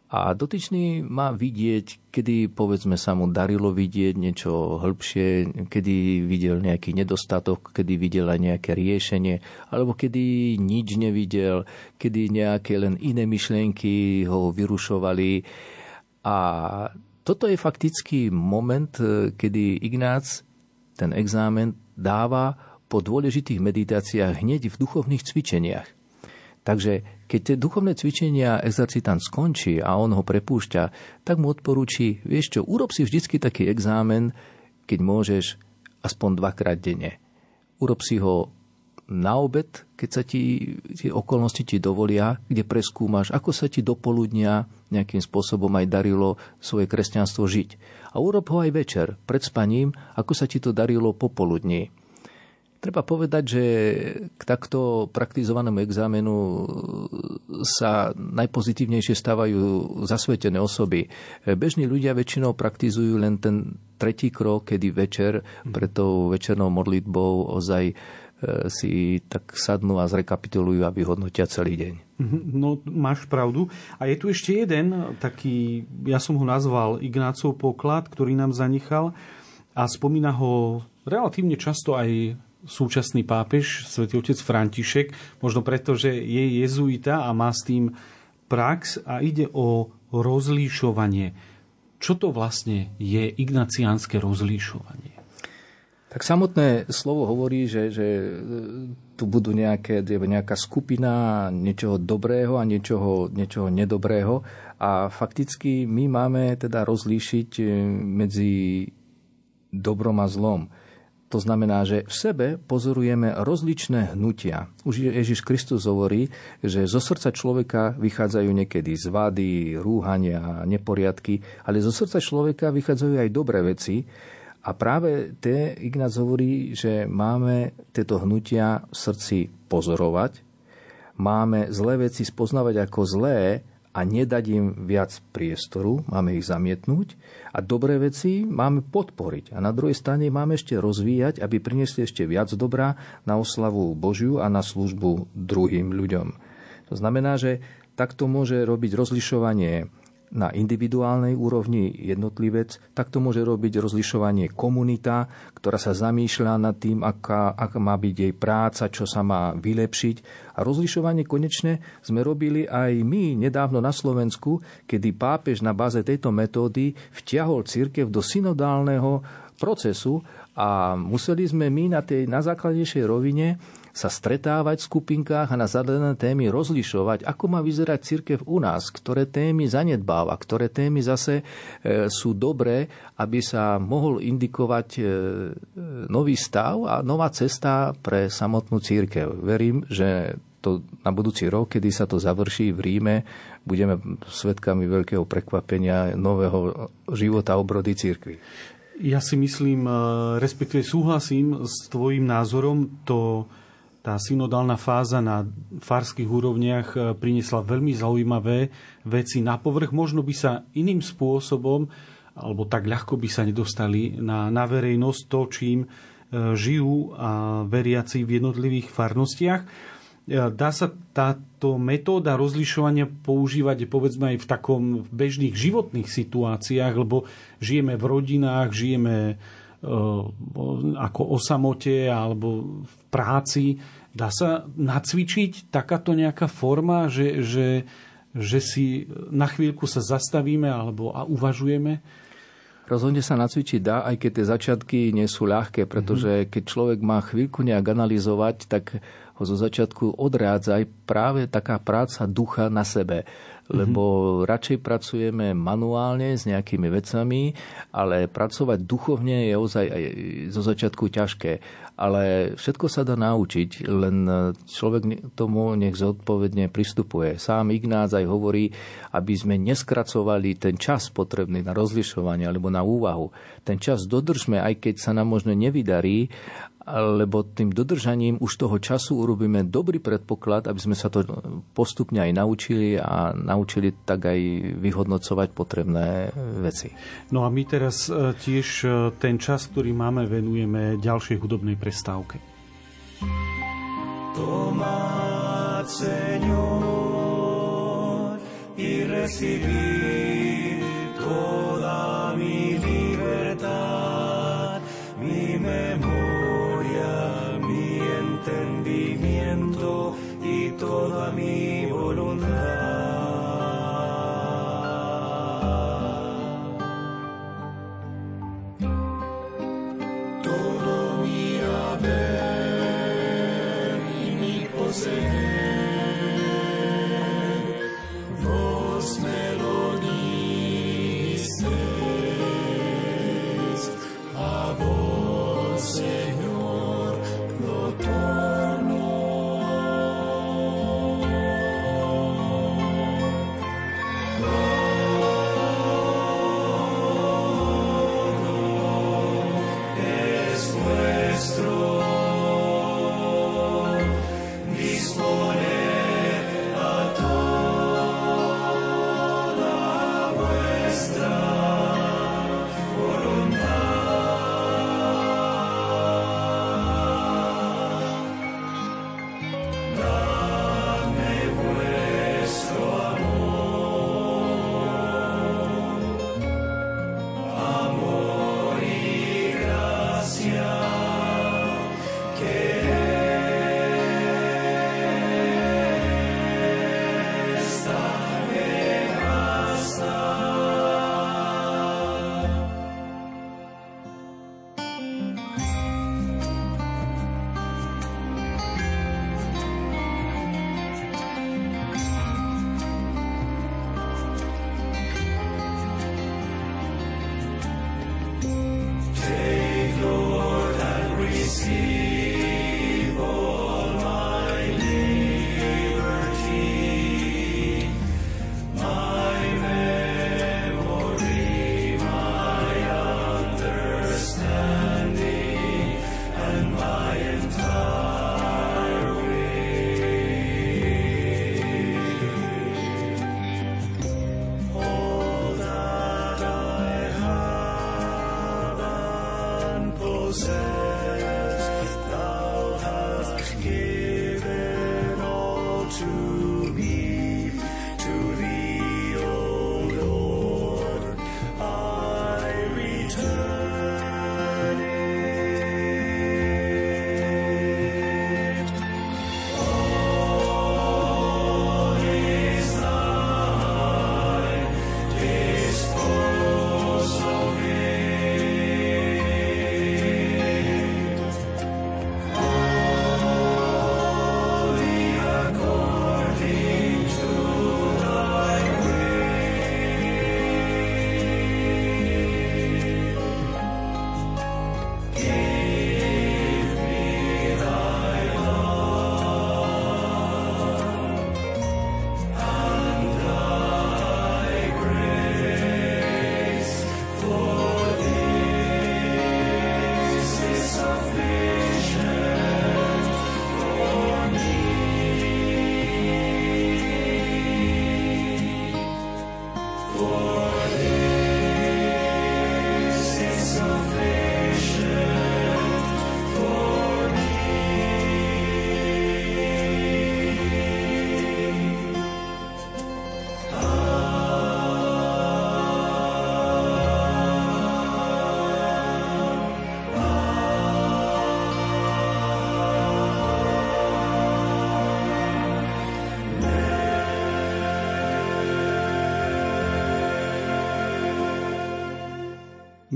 A dotyčný má vidieť, kedy povedzme sa mu darilo vidieť niečo hĺbšie, kedy videl nejaký nedostatok, kedy videl aj nejaké riešenie, alebo kedy nič nevidel, kedy nejaké len iné myšlienky ho vyrušovali. A toto je faktický moment, kedy Ignác ten exámen dáva po dôležitých meditáciách hneď v duchovných cvičeniach. Takže keď tie duchovné cvičenia exercitant skončí a on ho prepúšťa, tak mu odporúči, vieš čo, urob si vždycky taký exámen, keď môžeš aspoň dvakrát denne. Urob si ho na obed, keď sa ti tie okolnosti ti dovolia, kde preskúmaš, ako sa ti do poludnia nejakým spôsobom aj darilo svoje kresťanstvo žiť. A urob ho aj večer, pred spaním, ako sa ti to darilo popoludní. Treba povedať, že k takto praktizovanému exámenu sa najpozitívnejšie stávajú zasvetené osoby. Bežní ľudia väčšinou praktizujú len ten tretí krok, kedy večer pred tou večernou modlitbou ozaj e, si tak sadnú a zrekapitulujú a vyhodnotia celý deň. Mhm, no, máš pravdu. A je tu ešte jeden taký, ja som ho nazval Ignácov poklad, ktorý nám zanechal a spomína ho relatívne často aj súčasný pápež, svätý otec František, možno preto, že je jezuita a má s tým prax a ide o rozlíšovanie. Čo to vlastne je ignaciánske rozlíšovanie? Tak samotné slovo hovorí, že, že e, tu budú nejaké, nejaká skupina niečoho dobrého a niečoho, niečoho nedobrého. A fakticky my máme teda rozlíšiť e, medzi dobrom a zlom. To znamená, že v sebe pozorujeme rozličné hnutia. Už Ježiš Kristus hovorí, že zo srdca človeka vychádzajú niekedy zvady, rúhania, neporiadky, ale zo srdca človeka vychádzajú aj dobré veci. A práve te Ignác hovorí, že máme tieto hnutia v srdci pozorovať, máme zlé veci spoznávať ako zlé a nedať im viac priestoru, máme ich zamietnúť a dobré veci máme podporiť. A na druhej strane máme ešte rozvíjať, aby priniesli ešte viac dobrá na oslavu Božiu a na službu druhým ľuďom. To znamená, že takto môže robiť rozlišovanie na individuálnej úrovni jednotlivec, tak to môže robiť rozlišovanie komunita, ktorá sa zamýšľa nad tým, aká, aká má byť jej práca, čo sa má vylepšiť. A rozlišovanie konečne sme robili aj my nedávno na Slovensku, kedy pápež na báze tejto metódy vtiahol církev do synodálneho procesu a museli sme my na tej na základnejšej rovine sa stretávať v skupinkách a na zadané témy rozlišovať, ako má vyzerať církev u nás, ktoré témy zanedbáva, ktoré témy zase e, sú dobré, aby sa mohol indikovať e, nový stav a nová cesta pre samotnú církev. Verím, že to na budúci rok, kedy sa to završí v Ríme, budeme svetkami veľkého prekvapenia nového života obrody církvy. Ja si myslím, e, respektíve súhlasím s tvojim názorom, to tá synodálna fáza na farských úrovniach e, priniesla veľmi zaujímavé veci na povrch. Možno by sa iným spôsobom, alebo tak ľahko by sa nedostali na, na verejnosť to, čím e, žijú a veriaci v jednotlivých farnostiach. E, dá sa táto metóda rozlišovania používať povedzme aj v takom bežných životných situáciách, lebo žijeme v rodinách, žijeme ako o samote alebo v práci Dá sa nacvičiť takáto nejaká forma, že, že, že si na chvíľku sa zastavíme alebo a uvažujeme? Rozhodne sa nacvičiť dá, aj keď tie začiatky nie sú ľahké, pretože mhm. keď človek má chvíľku nejak analyzovať, tak ho zo začiatku odrádza aj práve taká práca ducha na sebe lebo radšej pracujeme manuálne s nejakými vecami, ale pracovať duchovne je ozaj aj zo začiatku ťažké. Ale všetko sa dá naučiť, len človek tomu nech zodpovedne pristupuje. Sám Ignác aj hovorí, aby sme neskracovali ten čas potrebný na rozlišovanie alebo na úvahu. Ten čas dodržme, aj keď sa nám možno nevydarí, lebo tým dodržaním už toho času urobíme dobrý predpoklad, aby sme sa to postupne aj naučili a naučili tak aj vyhodnocovať potrebné veci. No a my teraz e, tiež e, ten čas, ktorý máme, venujeme ďalšej hudobnej prestávke. Tomad, Señor, y recibir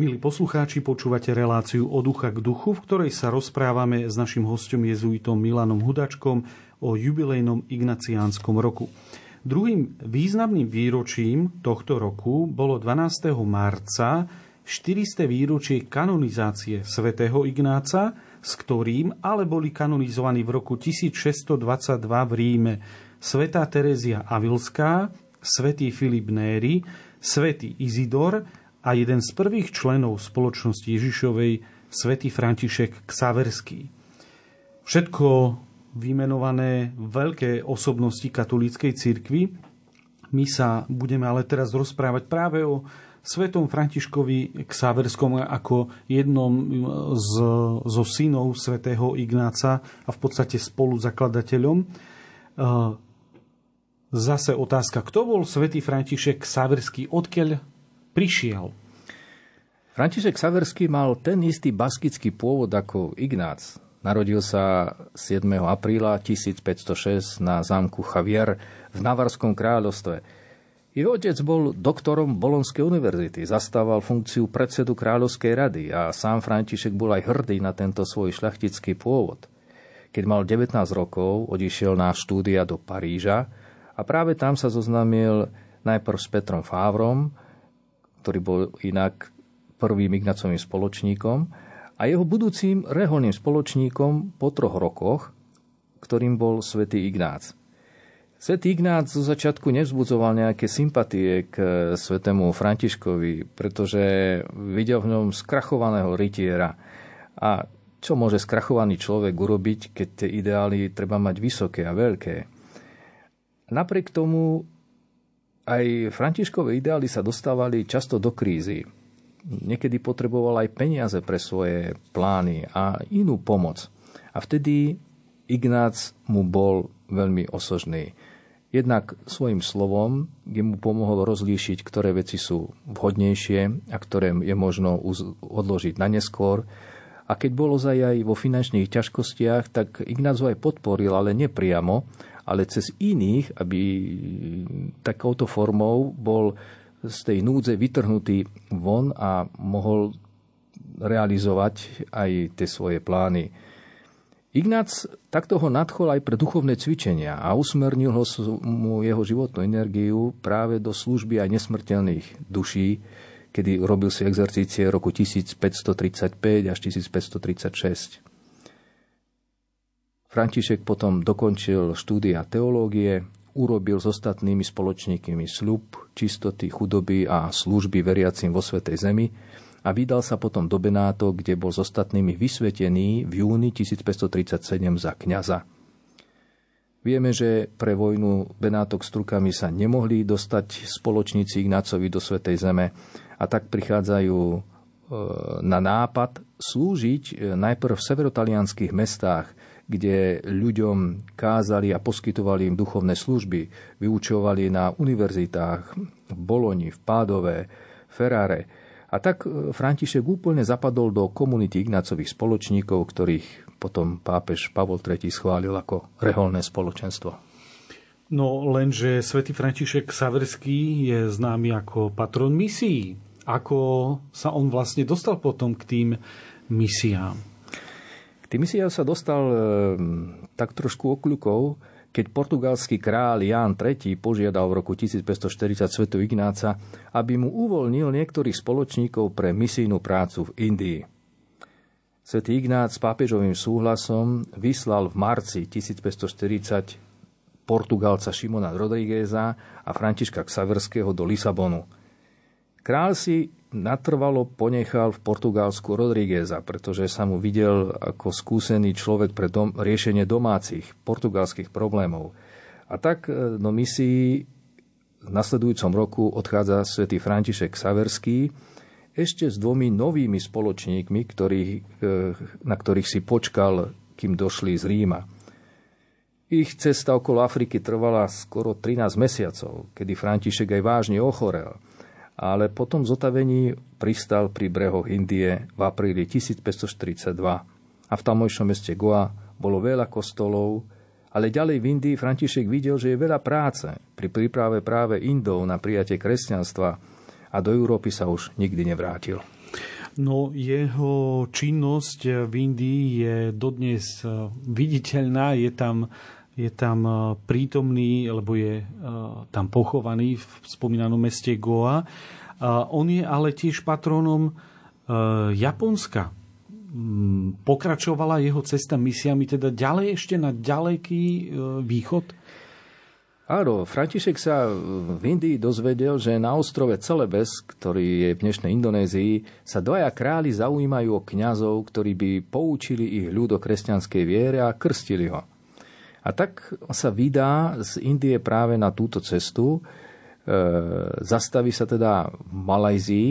Milí poslucháči, počúvate reláciu od ducha k duchu, v ktorej sa rozprávame s našim hostom jezuitom Milanom Hudačkom o jubilejnom ignaciánskom roku. Druhým významným výročím tohto roku bolo 12. marca 400. výročie kanonizácie svätého Ignáca, s ktorým ale boli kanonizovaní v roku 1622 v Ríme svätá Terezia Avilská, svätý Filip Néry, svätý Izidor a jeden z prvých členov spoločnosti Ježišovej, svätý František Ksaverský. Všetko vymenované veľké osobnosti katolíckej cirkvi. My sa budeme ale teraz rozprávať práve o svetom Františkovi Ksaverskom ako jednom z, zo synov svätého Ignáca a v podstate spoluzakladateľom. Zase otázka, kto bol svätý František Ksaverský, odkiaľ prišiel. František Saverský mal ten istý baskický pôvod ako Ignác. Narodil sa 7. apríla 1506 na zámku Javier v Navarskom kráľovstve. Jeho otec bol doktorom Bolonskej univerzity, zastával funkciu predsedu Kráľovskej rady a sám František bol aj hrdý na tento svoj šľachtický pôvod. Keď mal 19 rokov, odišiel na štúdia do Paríža a práve tam sa zoznámil najprv s Petrom Fávrom, ktorý bol inak prvým Ignacovým spoločníkom a jeho budúcim reholným spoločníkom po troch rokoch, ktorým bol svätý Ignác. Svetý Ignác zo začiatku nevzbudzoval nejaké sympatie k svetému Františkovi, pretože videl v ňom skrachovaného rytiera. A čo môže skrachovaný človek urobiť, keď tie ideály treba mať vysoké a veľké? Napriek tomu aj Františkové ideály sa dostávali často do krízy. Niekedy potreboval aj peniaze pre svoje plány a inú pomoc. A vtedy Ignác mu bol veľmi osožný. Jednak svojim slovom, kde mu pomohol rozlíšiť, ktoré veci sú vhodnejšie a ktoré je možno odložiť na neskôr. A keď bolo aj vo finančných ťažkostiach, tak Ignác ho aj podporil, ale nepriamo, ale cez iných, aby takouto formou bol z tej núdze vytrhnutý von a mohol realizovať aj tie svoje plány. Ignác takto ho nadchol aj pre duchovné cvičenia a usmernil ho mu jeho životnú energiu práve do služby aj nesmrteľných duší, kedy robil si exercície roku 1535 až 1536. František potom dokončil štúdia teológie, urobil s ostatnými spoločníkmi sľub, čistoty, chudoby a služby veriacim vo Svetej Zemi a vydal sa potom do Benáto, kde bol s ostatnými vysvetený v júni 1537 za kňaza. Vieme, že pre vojnu Benátok s Turkami sa nemohli dostať spoločníci Ignácovi do Svetej Zeme a tak prichádzajú e, na nápad slúžiť e, najprv v severotalianských mestách, kde ľuďom kázali a poskytovali im duchovné služby, vyučovali na univerzitách v Boloni, v Pádove, Ferrare. A tak e, František úplne zapadol do komunity Ignácových spoločníkov, ktorých potom pápež Pavol III schválil ako reholné spoločenstvo. No lenže svätý František Saverský je známy ako patron misií. Ako sa on vlastne dostal potom k tým misiám? Timisia sa dostal e, tak trošku okľukov, keď portugalský kráľ Ján III požiadal v roku 1540 svetu Ignáca, aby mu uvoľnil niektorých spoločníkov pre misijnú prácu v Indii. Svetý Ignác s pápežovým súhlasom vyslal v marci 1540 Portugalca Šimona Rodrigueza a Františka Ksaverského do Lisabonu. Král si natrvalo ponechal v Portugalsku Rodrígueza, pretože sa mu videl ako skúsený človek pre dom, riešenie domácich portugalských problémov. A tak e, do misii v nasledujúcom roku odchádza svätý František Saverský ešte s dvomi novými spoločníkmi, ktorých, e, na ktorých si počkal, kým došli z Ríma. Ich cesta okolo Afriky trvala skoro 13 mesiacov, kedy František aj vážne ochorel – ale potom zotavení pristal pri brehoch Indie v apríli 1542 a v tamojšom meste Goa bolo veľa kostolov, ale ďalej v Indii František videl, že je veľa práce pri príprave práve Indov na prijatie kresťanstva a do Európy sa už nikdy nevrátil. No jeho činnosť v Indii je dodnes viditeľná, je tam, je tam prítomný, alebo je tam pochovaný v spomínanom meste Goa. On je ale tiež patronom Japonska. Mm, pokračovala jeho cesta misiami teda ďalej ešte na ďaleký východ? Áno, František sa v Indii dozvedel, že na ostrove Celebes, ktorý je v dnešnej Indonézii, sa dvaja králi zaujímajú o kňazov, ktorí by poučili ich ľud o kresťanskej viere a krstili ho. A tak sa vydá z Indie práve na túto cestu. E, zastaví sa teda v Malajzii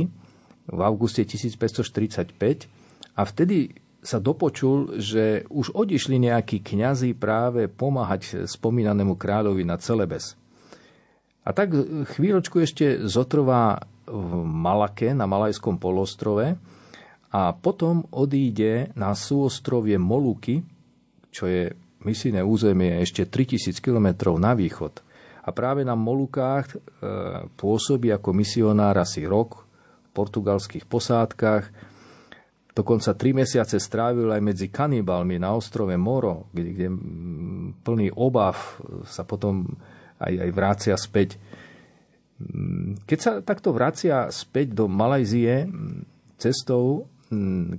v auguste 1545 a vtedy sa dopočul, že už odišli nejakí kňazi práve pomáhať spomínanému kráľovi na Celebes. A tak chvíľočku ešte zotrvá v Malake, na Malajskom polostrove a potom odíde na súostrovie Moluky, čo je misijné územie ešte 3000 km na východ. A práve na Molukách e, pôsobí ako misionár asi rok v portugalských posádkach, Dokonca tri mesiace strávil aj medzi kanibalmi na ostrove Moro, kde, kde plný obav sa potom aj, aj vrácia späť. Keď sa takto vracia späť do Malajzie cestou,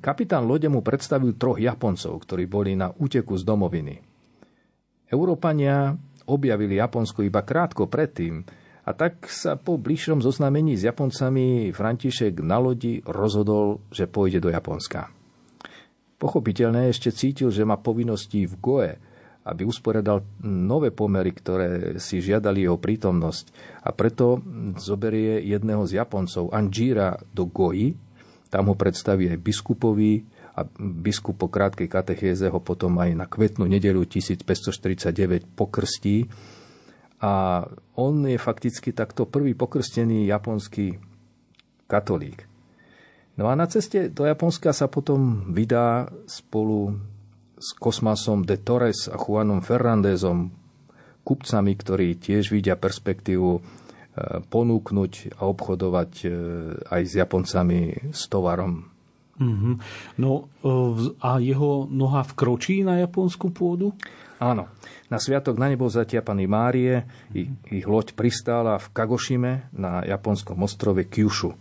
kapitán lode mu predstavil troch Japoncov, ktorí boli na úteku z domoviny. Európania objavili Japonsko iba krátko predtým, a tak sa po bližšom zoznámení s Japoncami František na lodi rozhodol, že pôjde do Japonska. Pochopiteľne ešte cítil, že má povinnosti v Goe, aby usporiadal nové pomery, ktoré si žiadali jeho prítomnosť. A preto zoberie jedného z Japoncov, Anjira, do Goji. Tam ho predstaví aj biskupovi a biskup po krátkej katechéze ho potom aj na kvetnú nedelu 1549 pokrstí a on je fakticky takto prvý pokrstený japonský katolík. No a na ceste do Japonska sa potom vydá spolu s Kosmasom de Torres a Juanom Fernandezom, kupcami, ktorí tiež vidia perspektívu e, ponúknuť a obchodovať e, aj s Japoncami s tovarom. Mm-hmm. No e, a jeho noha vkročí na japonskú pôdu? Áno. Na sviatok na nebo zatia Pany Márie ich, ich loď pristála v Kagošime na japonskom ostrove Kyushu.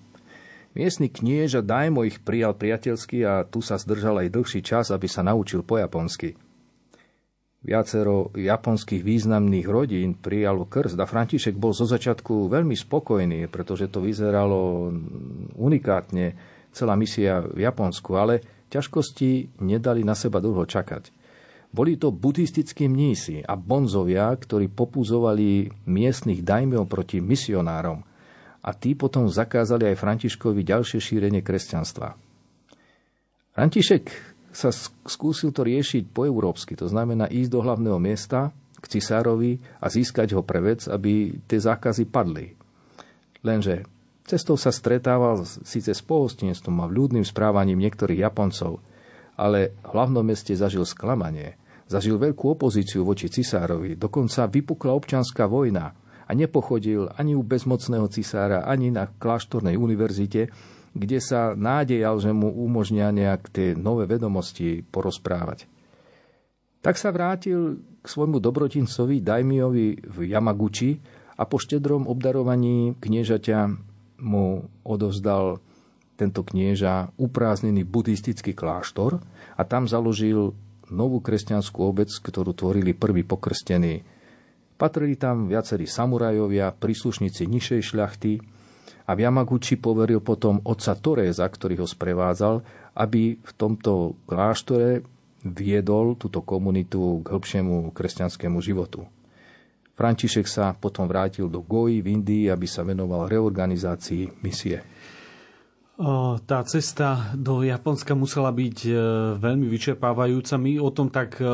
Miestny knieža Daimo ich prijal priateľsky a tu sa zdržal aj dlhší čas, aby sa naučil po japonsky. Viacero japonských významných rodín prijalo krst a František bol zo začiatku veľmi spokojný, pretože to vyzeralo unikátne, celá misia v Japonsku, ale ťažkosti nedali na seba dlho čakať. Boli to buddhistickí mnísi a bonzovia, ktorí popúzovali miestnych dajmeov proti misionárom a tí potom zakázali aj Františkovi ďalšie šírenie kresťanstva. František sa skúsil to riešiť po európsky, to znamená ísť do hlavného miesta k cisárovi a získať ho pre vec, aby tie zákazy padli. Lenže cestou sa stretával síce s pohostinstvom a vľúdnym správaním niektorých Japoncov, ale v hlavnom meste zažil sklamanie. Zažil veľkú opozíciu voči cisárovi, dokonca vypukla občanská vojna a nepochodil ani u bezmocného cisára, ani na kláštornej univerzite, kde sa nádejal, že mu umožnia nejak tie nové vedomosti porozprávať. Tak sa vrátil k svojmu dobrotincovi Daimiovi v Yamaguchi a po štedrom obdarovaní kniežaťa mu odovzdal tento knieža uprázdnený buddhistický kláštor a tam založil novú kresťanskú obec, ktorú tvorili prví pokrstení. Patrili tam viacerí samurajovia, príslušníci nižšej šľachty a v Yamaguchi poveril potom otca Toreza, ktorý ho sprevádzal, aby v tomto kláštore viedol túto komunitu k hĺbšiemu kresťanskému životu. František sa potom vrátil do Goji v Indii, aby sa venoval reorganizácii misie. Tá cesta do Japonska musela byť e, veľmi vyčerpávajúca. My o tom tak e,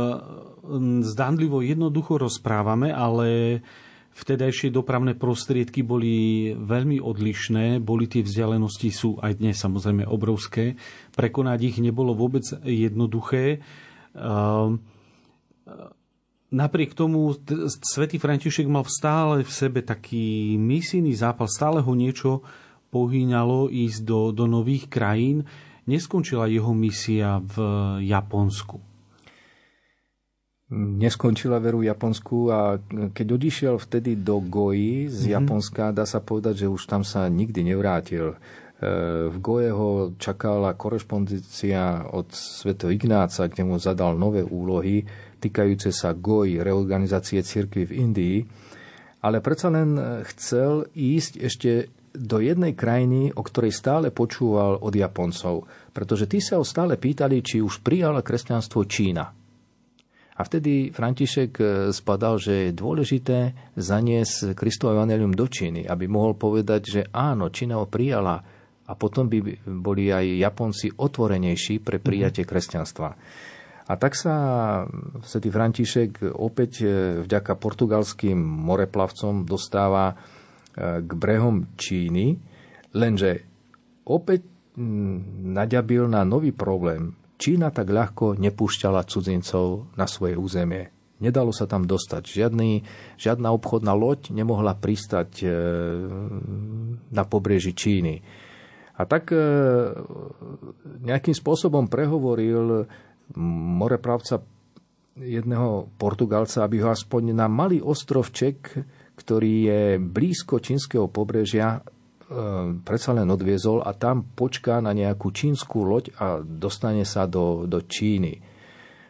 zdánlivo jednoducho rozprávame, ale vtedajšie dopravné prostriedky boli veľmi odlišné, boli tie vzdialenosti, sú aj dnes samozrejme obrovské. Prekonať ich nebolo vôbec jednoduché. Napriek tomu svätý František mal stále v sebe taký misijný zápal, stále ho niečo pohýňalo ísť do, do nových krajín. neskončila jeho misia v Japonsku? Neskončila veru v Japonsku a keď odišiel vtedy do Goji z mm-hmm. Japonska, dá sa povedať, že už tam sa nikdy nevrátil. E, v Goje ho čakala korešpondícia od svätého Ignáca, kde mu zadal nové úlohy týkajúce sa Goji, reorganizácie cirkvy v Indii. Ale predsa len chcel ísť ešte do jednej krajiny, o ktorej stále počúval od Japoncov, pretože tí sa ho stále pýtali, či už prijala kresťanstvo Čína. A vtedy František e, spadal, že je dôležité zaniesť Kristovo evanelium do Číny, aby mohol povedať, že áno, Čína ho prijala a potom by boli aj Japonci otvorenejší pre prijatie mhm. kresťanstva. A tak sa svätý František opäť e, vďaka portugalským moreplavcom dostáva k brehom Číny, lenže opäť naďabil na nový problém. Čína tak ľahko nepúšťala cudzincov na svoje územie. Nedalo sa tam dostať. Žiadny, žiadna obchodná loď nemohla pristať e, na pobreží Číny. A tak e, nejakým spôsobom prehovoril morepravca jedného Portugalca, aby ho aspoň na malý ostrovček ktorý je blízko čínskeho pobrežia, e, predsa len odviezol a tam počká na nejakú čínsku loď a dostane sa do, do Číny.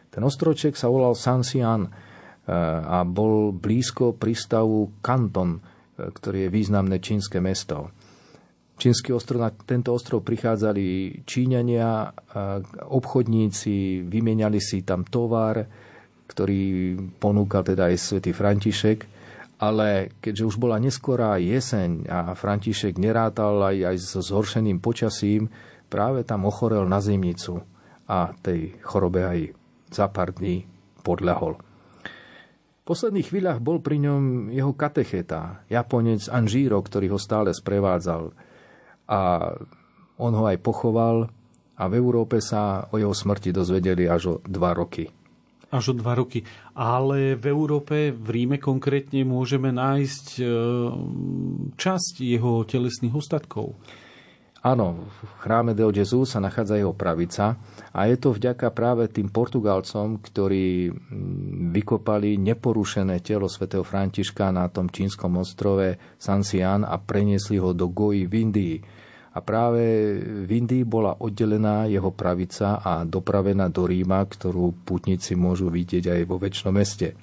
Ten ostroček sa volal Sanxian e, a bol blízko prístavu Kanton, e, ktorý je významné čínske mesto. Čínsky ostrov, na tento ostrov prichádzali Číňania, obchodníci, vymieniali si tam tovar, ktorý ponúkal teda aj svätý František ale keďže už bola neskorá jeseň a František nerátal aj, aj so zhoršeným počasím, práve tam ochorel na zimnicu a tej chorobe aj za pár dní podľahol. V posledných chvíľach bol pri ňom jeho katecheta, Japonec Anžíro, ktorý ho stále sprevádzal. A on ho aj pochoval a v Európe sa o jeho smrti dozvedeli až o dva roky až o dva roky. Ale v Európe, v Ríme konkrétne, môžeme nájsť e, časť jeho telesných ostatkov. Áno, v chráme del Jesus sa nachádza jeho pravica a je to vďaka práve tým Portugalcom, ktorí vykopali neporušené telo svätého Františka na tom čínskom ostrove Sansian a preniesli ho do Goji v Indii a práve v Indii bola oddelená jeho pravica a dopravená do Ríma, ktorú putníci môžu vidieť aj vo väčšnom meste.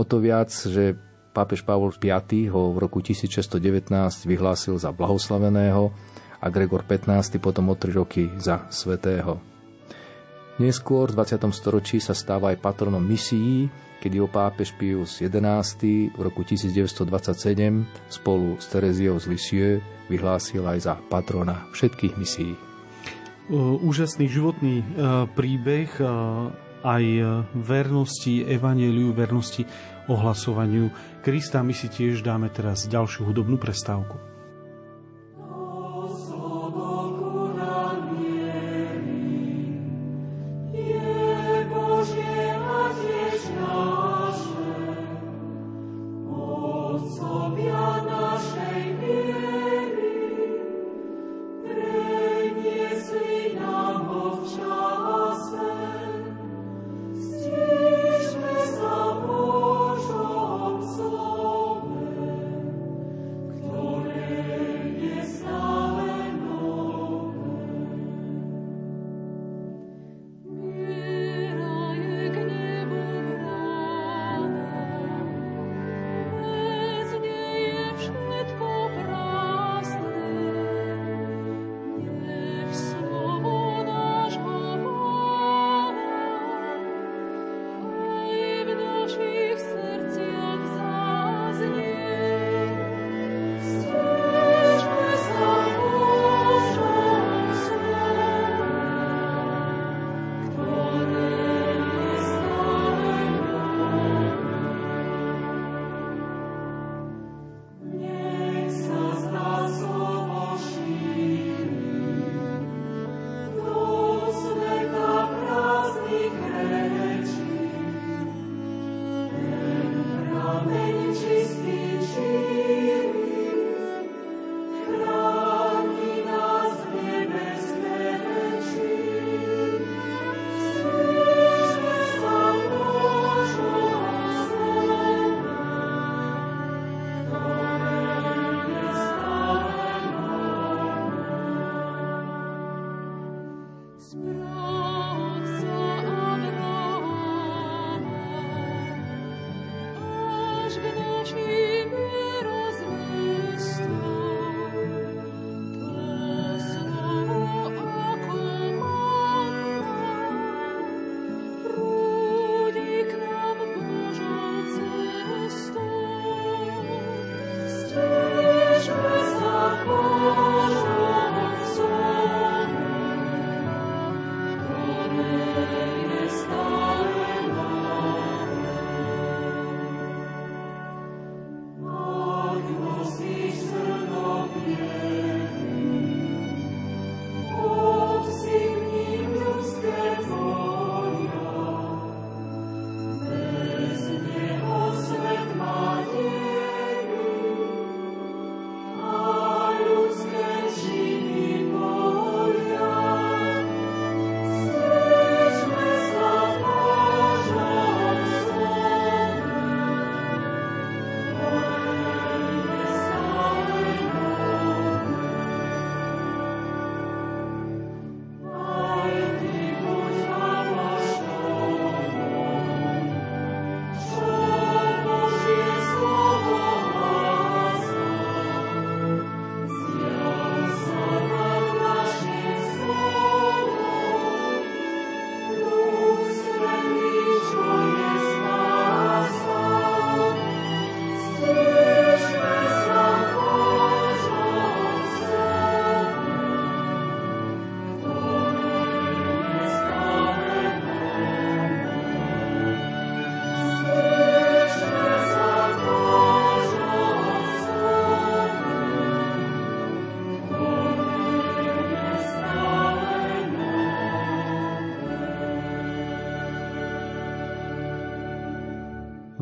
O to viac, že pápež Pavol V ho v roku 1619 vyhlásil za blahoslaveného a Gregor XV potom o tri roky za svetého. Neskôr v 20. storočí sa stáva aj patronom misií, kedy ho pápež Pius XI v roku 1927 spolu s Tereziou z Lisieux vyhlásil aj za patrona všetkých misií. Úžasný životný e, príbeh e, aj vernosti evaneliu, vernosti ohlasovaniu Krista. My si tiež dáme teraz ďalšiu hudobnú prestávku.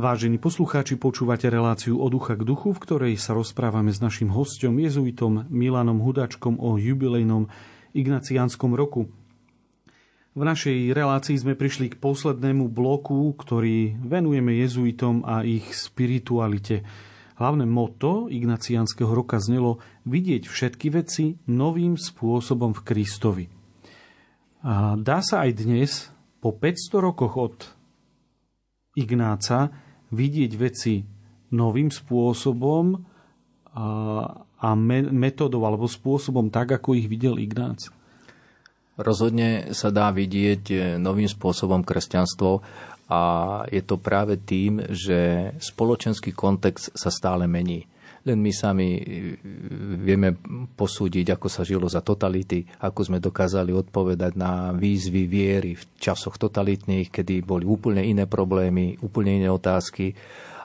Vážení poslucháči, počúvate reláciu od ducha k duchu, v ktorej sa rozprávame s našim hostom, jezuitom Milanom Hudačkom o jubilejnom ignaciánskom roku. V našej relácii sme prišli k poslednému bloku, ktorý venujeme jezuitom a ich spiritualite. Hlavné moto ignaciánskeho roka znelo vidieť všetky veci novým spôsobom v Kristovi. A dá sa aj dnes, po 500 rokoch od Ignáca vidieť veci novým spôsobom a, a metodou alebo spôsobom tak, ako ich videl Ignác? Rozhodne sa dá vidieť e, novým spôsobom kresťanstvo a je to práve tým, že spoločenský kontext sa stále mení. Len my sami e, vieme posúdiť, ako sa žilo za totality, ako sme dokázali odpovedať na výzvy viery v časoch totalitných, kedy boli úplne iné problémy, úplne iné otázky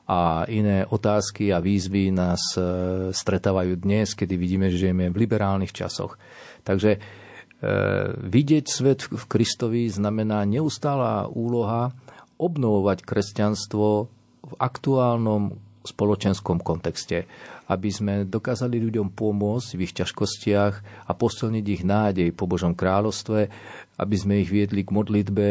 a iné otázky a výzvy nás e, stretávajú dnes, kedy vidíme, že žijeme v liberálnych časoch. Takže E, vidieť svet v Kristovi znamená neustála úloha obnovovať kresťanstvo v aktuálnom spoločenskom kontexte, aby sme dokázali ľuďom pomôcť v ich ťažkostiach a posilniť ich nádej po Božom kráľovstve, aby sme ich viedli k modlitbe,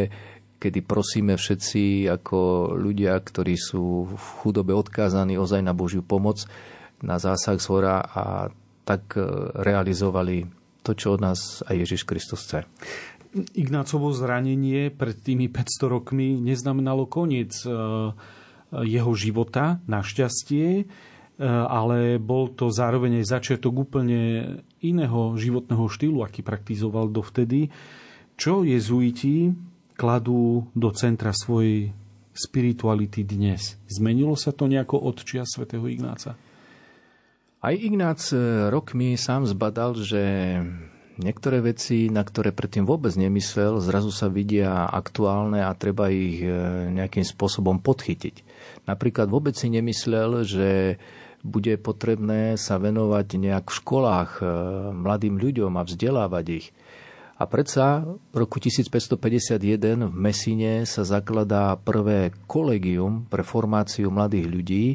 kedy prosíme všetci ako ľudia, ktorí sú v chudobe odkázaní ozaj na Božiu pomoc, na zásah z hora a tak e, realizovali to, čo od nás aj Ježiš Kristus chce. Ignácovo zranenie pred tými 500 rokmi neznamenalo koniec e, jeho života, našťastie, e, ale bol to zároveň aj začiatok úplne iného životného štýlu, aký praktizoval dovtedy, čo jezuiti kladú do centra svojej spirituality dnes. Zmenilo sa to nejako od čia svätého Ignáca? Aj Ignác e, rokmi sám zbadal, že niektoré veci, na ktoré predtým vôbec nemyslel, zrazu sa vidia aktuálne a treba ich e, nejakým spôsobom podchytiť. Napríklad vôbec si nemyslel, že bude potrebné sa venovať nejak v školách e, mladým ľuďom a vzdelávať ich. A predsa v roku 1551 v Mesine sa zakladá prvé kolegium pre formáciu mladých ľudí,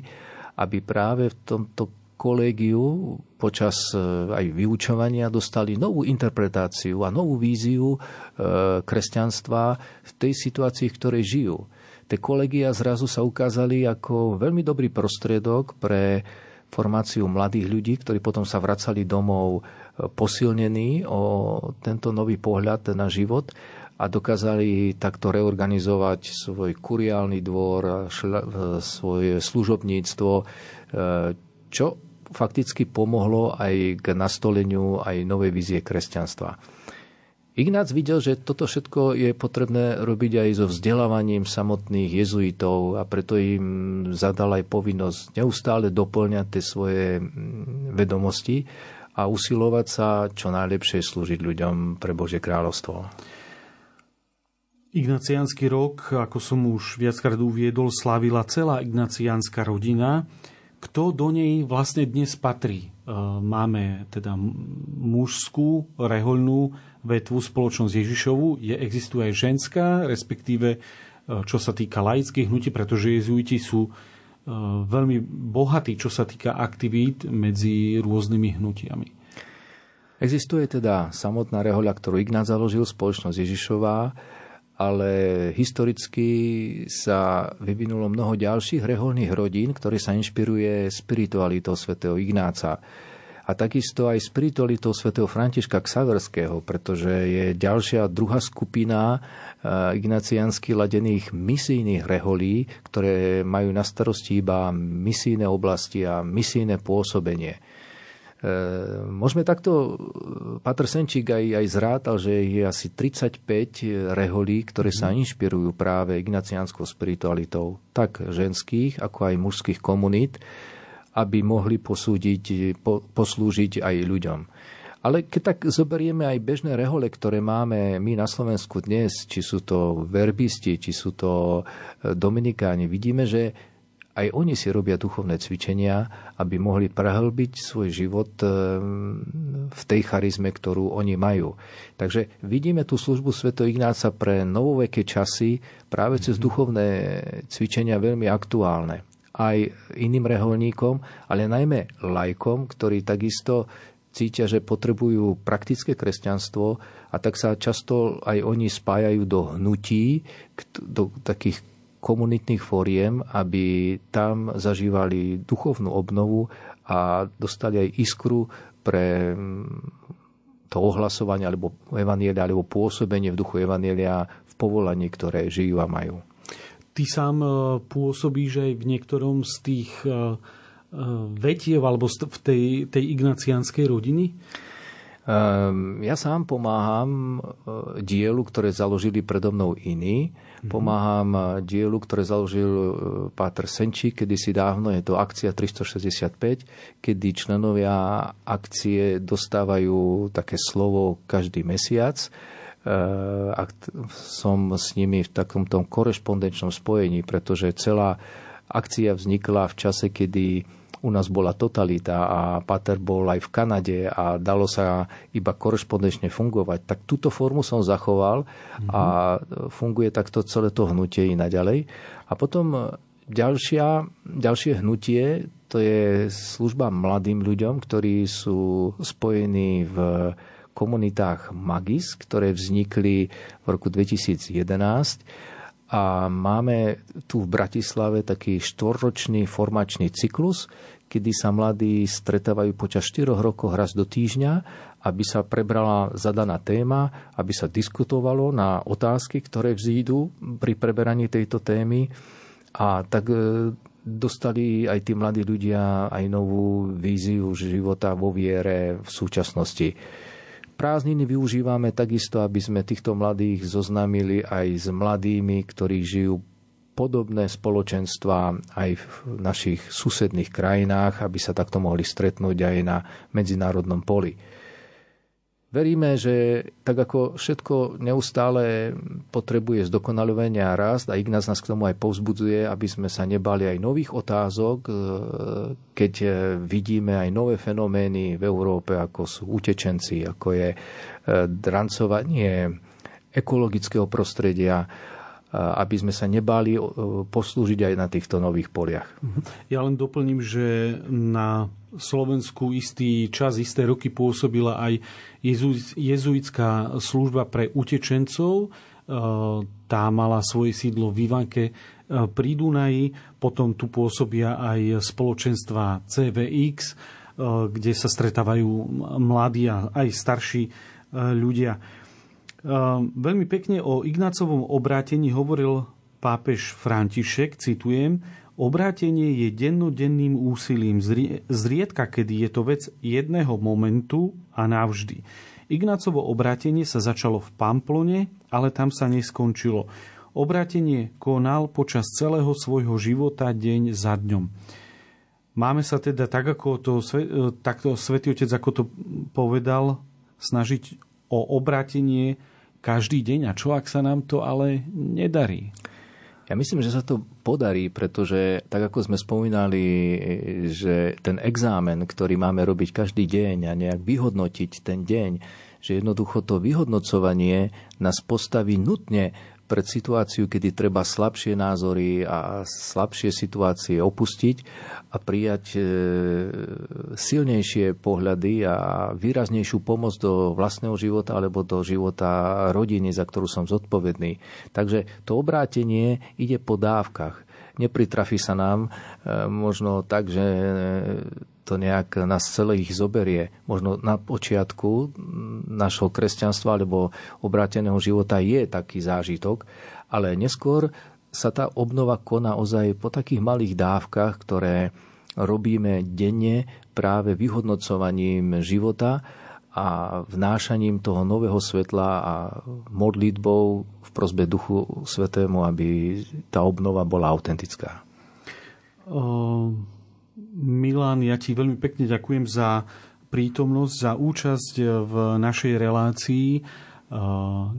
aby práve v tomto kolégiu počas e, aj vyučovania dostali novú interpretáciu a novú víziu e, kresťanstva v tej situácii, v ktorej žijú. Tie kolegia zrazu sa ukázali ako veľmi dobrý prostriedok pre formáciu mladých ľudí, ktorí potom sa vracali domov e, posilnení o tento nový pohľad na život a dokázali takto reorganizovať svoj kuriálny dvor, svoje služobníctvo, čo fakticky pomohlo aj k nastoleniu aj novej vízie kresťanstva. Ignác videl, že toto všetko je potrebné robiť aj so vzdelávaním samotných jezuitov a preto im zadal aj povinnosť neustále doplňať tie svoje mm, vedomosti a usilovať sa čo najlepšie slúžiť ľuďom pre Božie kráľovstvo. Ignaciánsky rok, ako som už viackrát uviedol, slávila celá ignaciánska rodina kto do nej vlastne dnes patrí. E, máme teda mužskú, rehoľnú vetvu spoločnosť Ježišovu, je, existuje aj ženská, respektíve e, čo sa týka laických hnutí, pretože jezuiti sú e, veľmi bohatí, čo sa týka aktivít medzi rôznymi hnutiami. Existuje teda samotná rehoľa, ktorú Ignác založil, spoločnosť Ježišová, ale historicky sa vyvinulo mnoho ďalších reholných rodín, ktoré sa inšpiruje spiritualitou svätého Ignáca. A takisto aj spiritualitou svätého Františka Ksaverského, pretože je ďalšia druhá skupina eh, ignaciansky ladených misijných reholí, ktoré majú na starosti iba misijné oblasti a misijné pôsobenie. E, môžeme takto, Patr Senčík aj, aj zrátal, že je asi 35 reholí, ktoré sa mhm. inšpirujú práve ignaciánskou spiritualitou, tak ženských, ako aj mužských komunít, aby mohli posúdiť, po, poslúžiť aj ľuďom. Ale keď tak zoberieme aj bežné rehole, ktoré máme my na Slovensku dnes, či sú to verbisti, či sú to e, dominikáni, vidíme, že aj oni si robia duchovné cvičenia, aby mohli prehlbiť svoj život eh, v tej charizme, ktorú oni majú. Takže vidíme tú službu Sv. Ignáca pre novoveké časy práve cez mhm. duchovné cvičenia veľmi aktuálne. Aj iným reholníkom, ale najmä lajkom, ktorí takisto cítia, že potrebujú praktické kresťanstvo a tak sa často aj oni spájajú do hnutí, do takých komunitných fóriem, aby tam zažívali duchovnú obnovu a dostali aj iskru pre mm, to ohlasovanie alebo evanielia, alebo pôsobenie v duchu evanielia v povolaní, ktoré žijú a majú. Ty sám e, pôsobíš aj v niektorom z tých e, e, vetiev alebo v tej, tej ignacianskej rodiny? Ehm, ja sám pomáham dielu, ktoré založili predo mnou iní. Pomáham dielu, ktoré založil e, Páter Senčík kedysi dávno, je to akcia 365, kedy členovia akcie dostávajú také slovo každý mesiac. E, a som s nimi v takomto korešpondenčnom spojení, pretože celá akcia vznikla v čase, kedy u nás bola totalita a Pater bol aj v Kanade a dalo sa iba korešpondenčne fungovať, tak túto formu som zachoval a funguje takto celé to hnutie i naďalej. A potom ďalšia, ďalšie hnutie, to je služba mladým ľuďom, ktorí sú spojení v komunitách Magis, ktoré vznikli v roku 2011 a máme tu v Bratislave taký štvorročný formačný cyklus, kedy sa mladí stretávajú počas 4 rokov raz do týždňa, aby sa prebrala zadaná téma, aby sa diskutovalo na otázky, ktoré vzídu pri preberaní tejto témy. A tak e, dostali aj tí mladí ľudia aj novú víziu života vo viere v súčasnosti. Prázdniny využívame takisto, aby sme týchto mladých zoznámili aj s mladými, ktorí žijú podobné spoločenstva aj v našich susedných krajinách, aby sa takto mohli stretnúť aj na medzinárodnom poli. Veríme, že tak ako všetko neustále potrebuje zdokonalovanie a rast a Ignác nás k tomu aj povzbudzuje, aby sme sa nebali aj nových otázok, e, keď vidíme aj nové fenomény v Európe, ako sú utečenci, ako je e, drancovanie ekologického prostredia, aby sme sa nebáli poslúžiť aj na týchto nových poliach. Ja len doplním, že na Slovensku istý čas, isté roky pôsobila aj jezuitská služba pre utečencov. E, tá mala svoje sídlo v Ivanke e, pri Dunaji, potom tu pôsobia aj spoločenstva CVX, e, kde sa stretávajú mladí a aj starší ľudia. Veľmi pekne o Ignácovom obrátení hovoril pápež František, citujem, Obrátenie je dennodenným úsilím, zriedka kedy je to vec jedného momentu a navždy. Ignácovo obrátenie sa začalo v Pamplone, ale tam sa neskončilo. Obrátenie konal počas celého svojho života deň za dňom. Máme sa teda tak, ako to, takto Svetý Otec, ako to povedal, snažiť o obrátenie každý deň. A čo ak sa nám to ale nedarí? Ja myslím, že sa to podarí, pretože tak ako sme spomínali, že ten exámen, ktorý máme robiť každý deň a nejak vyhodnotiť ten deň, že jednoducho to vyhodnocovanie nás postaví nutne pred situáciu, kedy treba slabšie názory a slabšie situácie opustiť a prijať e, silnejšie pohľady a výraznejšiu pomoc do vlastného života alebo do života rodiny, za ktorú som zodpovedný. Takže to obrátenie ide po dávkach. Nepritrafí sa nám e, možno tak, že to nejak nás celých zoberie. Možno na počiatku našho kresťanstva alebo obráteného života je taký zážitok, ale neskôr sa tá obnova koná ozaj po takých malých dávkach, ktoré robíme denne práve vyhodnocovaním života a vnášaním toho nového svetla a modlitbou v prosbe Duchu Svetému, aby tá obnova bola autentická. Um Milan, ja ti veľmi pekne ďakujem za prítomnosť, za účasť v našej relácii.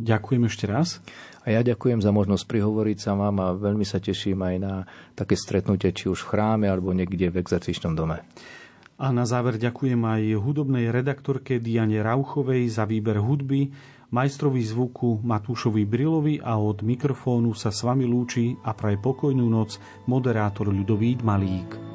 Ďakujem ešte raz. A ja ďakujem za možnosť prihovoriť sa vám a veľmi sa teším aj na také stretnutie, či už v chráme alebo niekde v exercičnom dome. A na záver ďakujem aj hudobnej redaktorke Diane Rauchovej za výber hudby, majstrovi zvuku Matúšovi Brilovi a od mikrofónu sa s vami lúči a praje pokojnú noc moderátor Ľudovít Malík.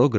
Program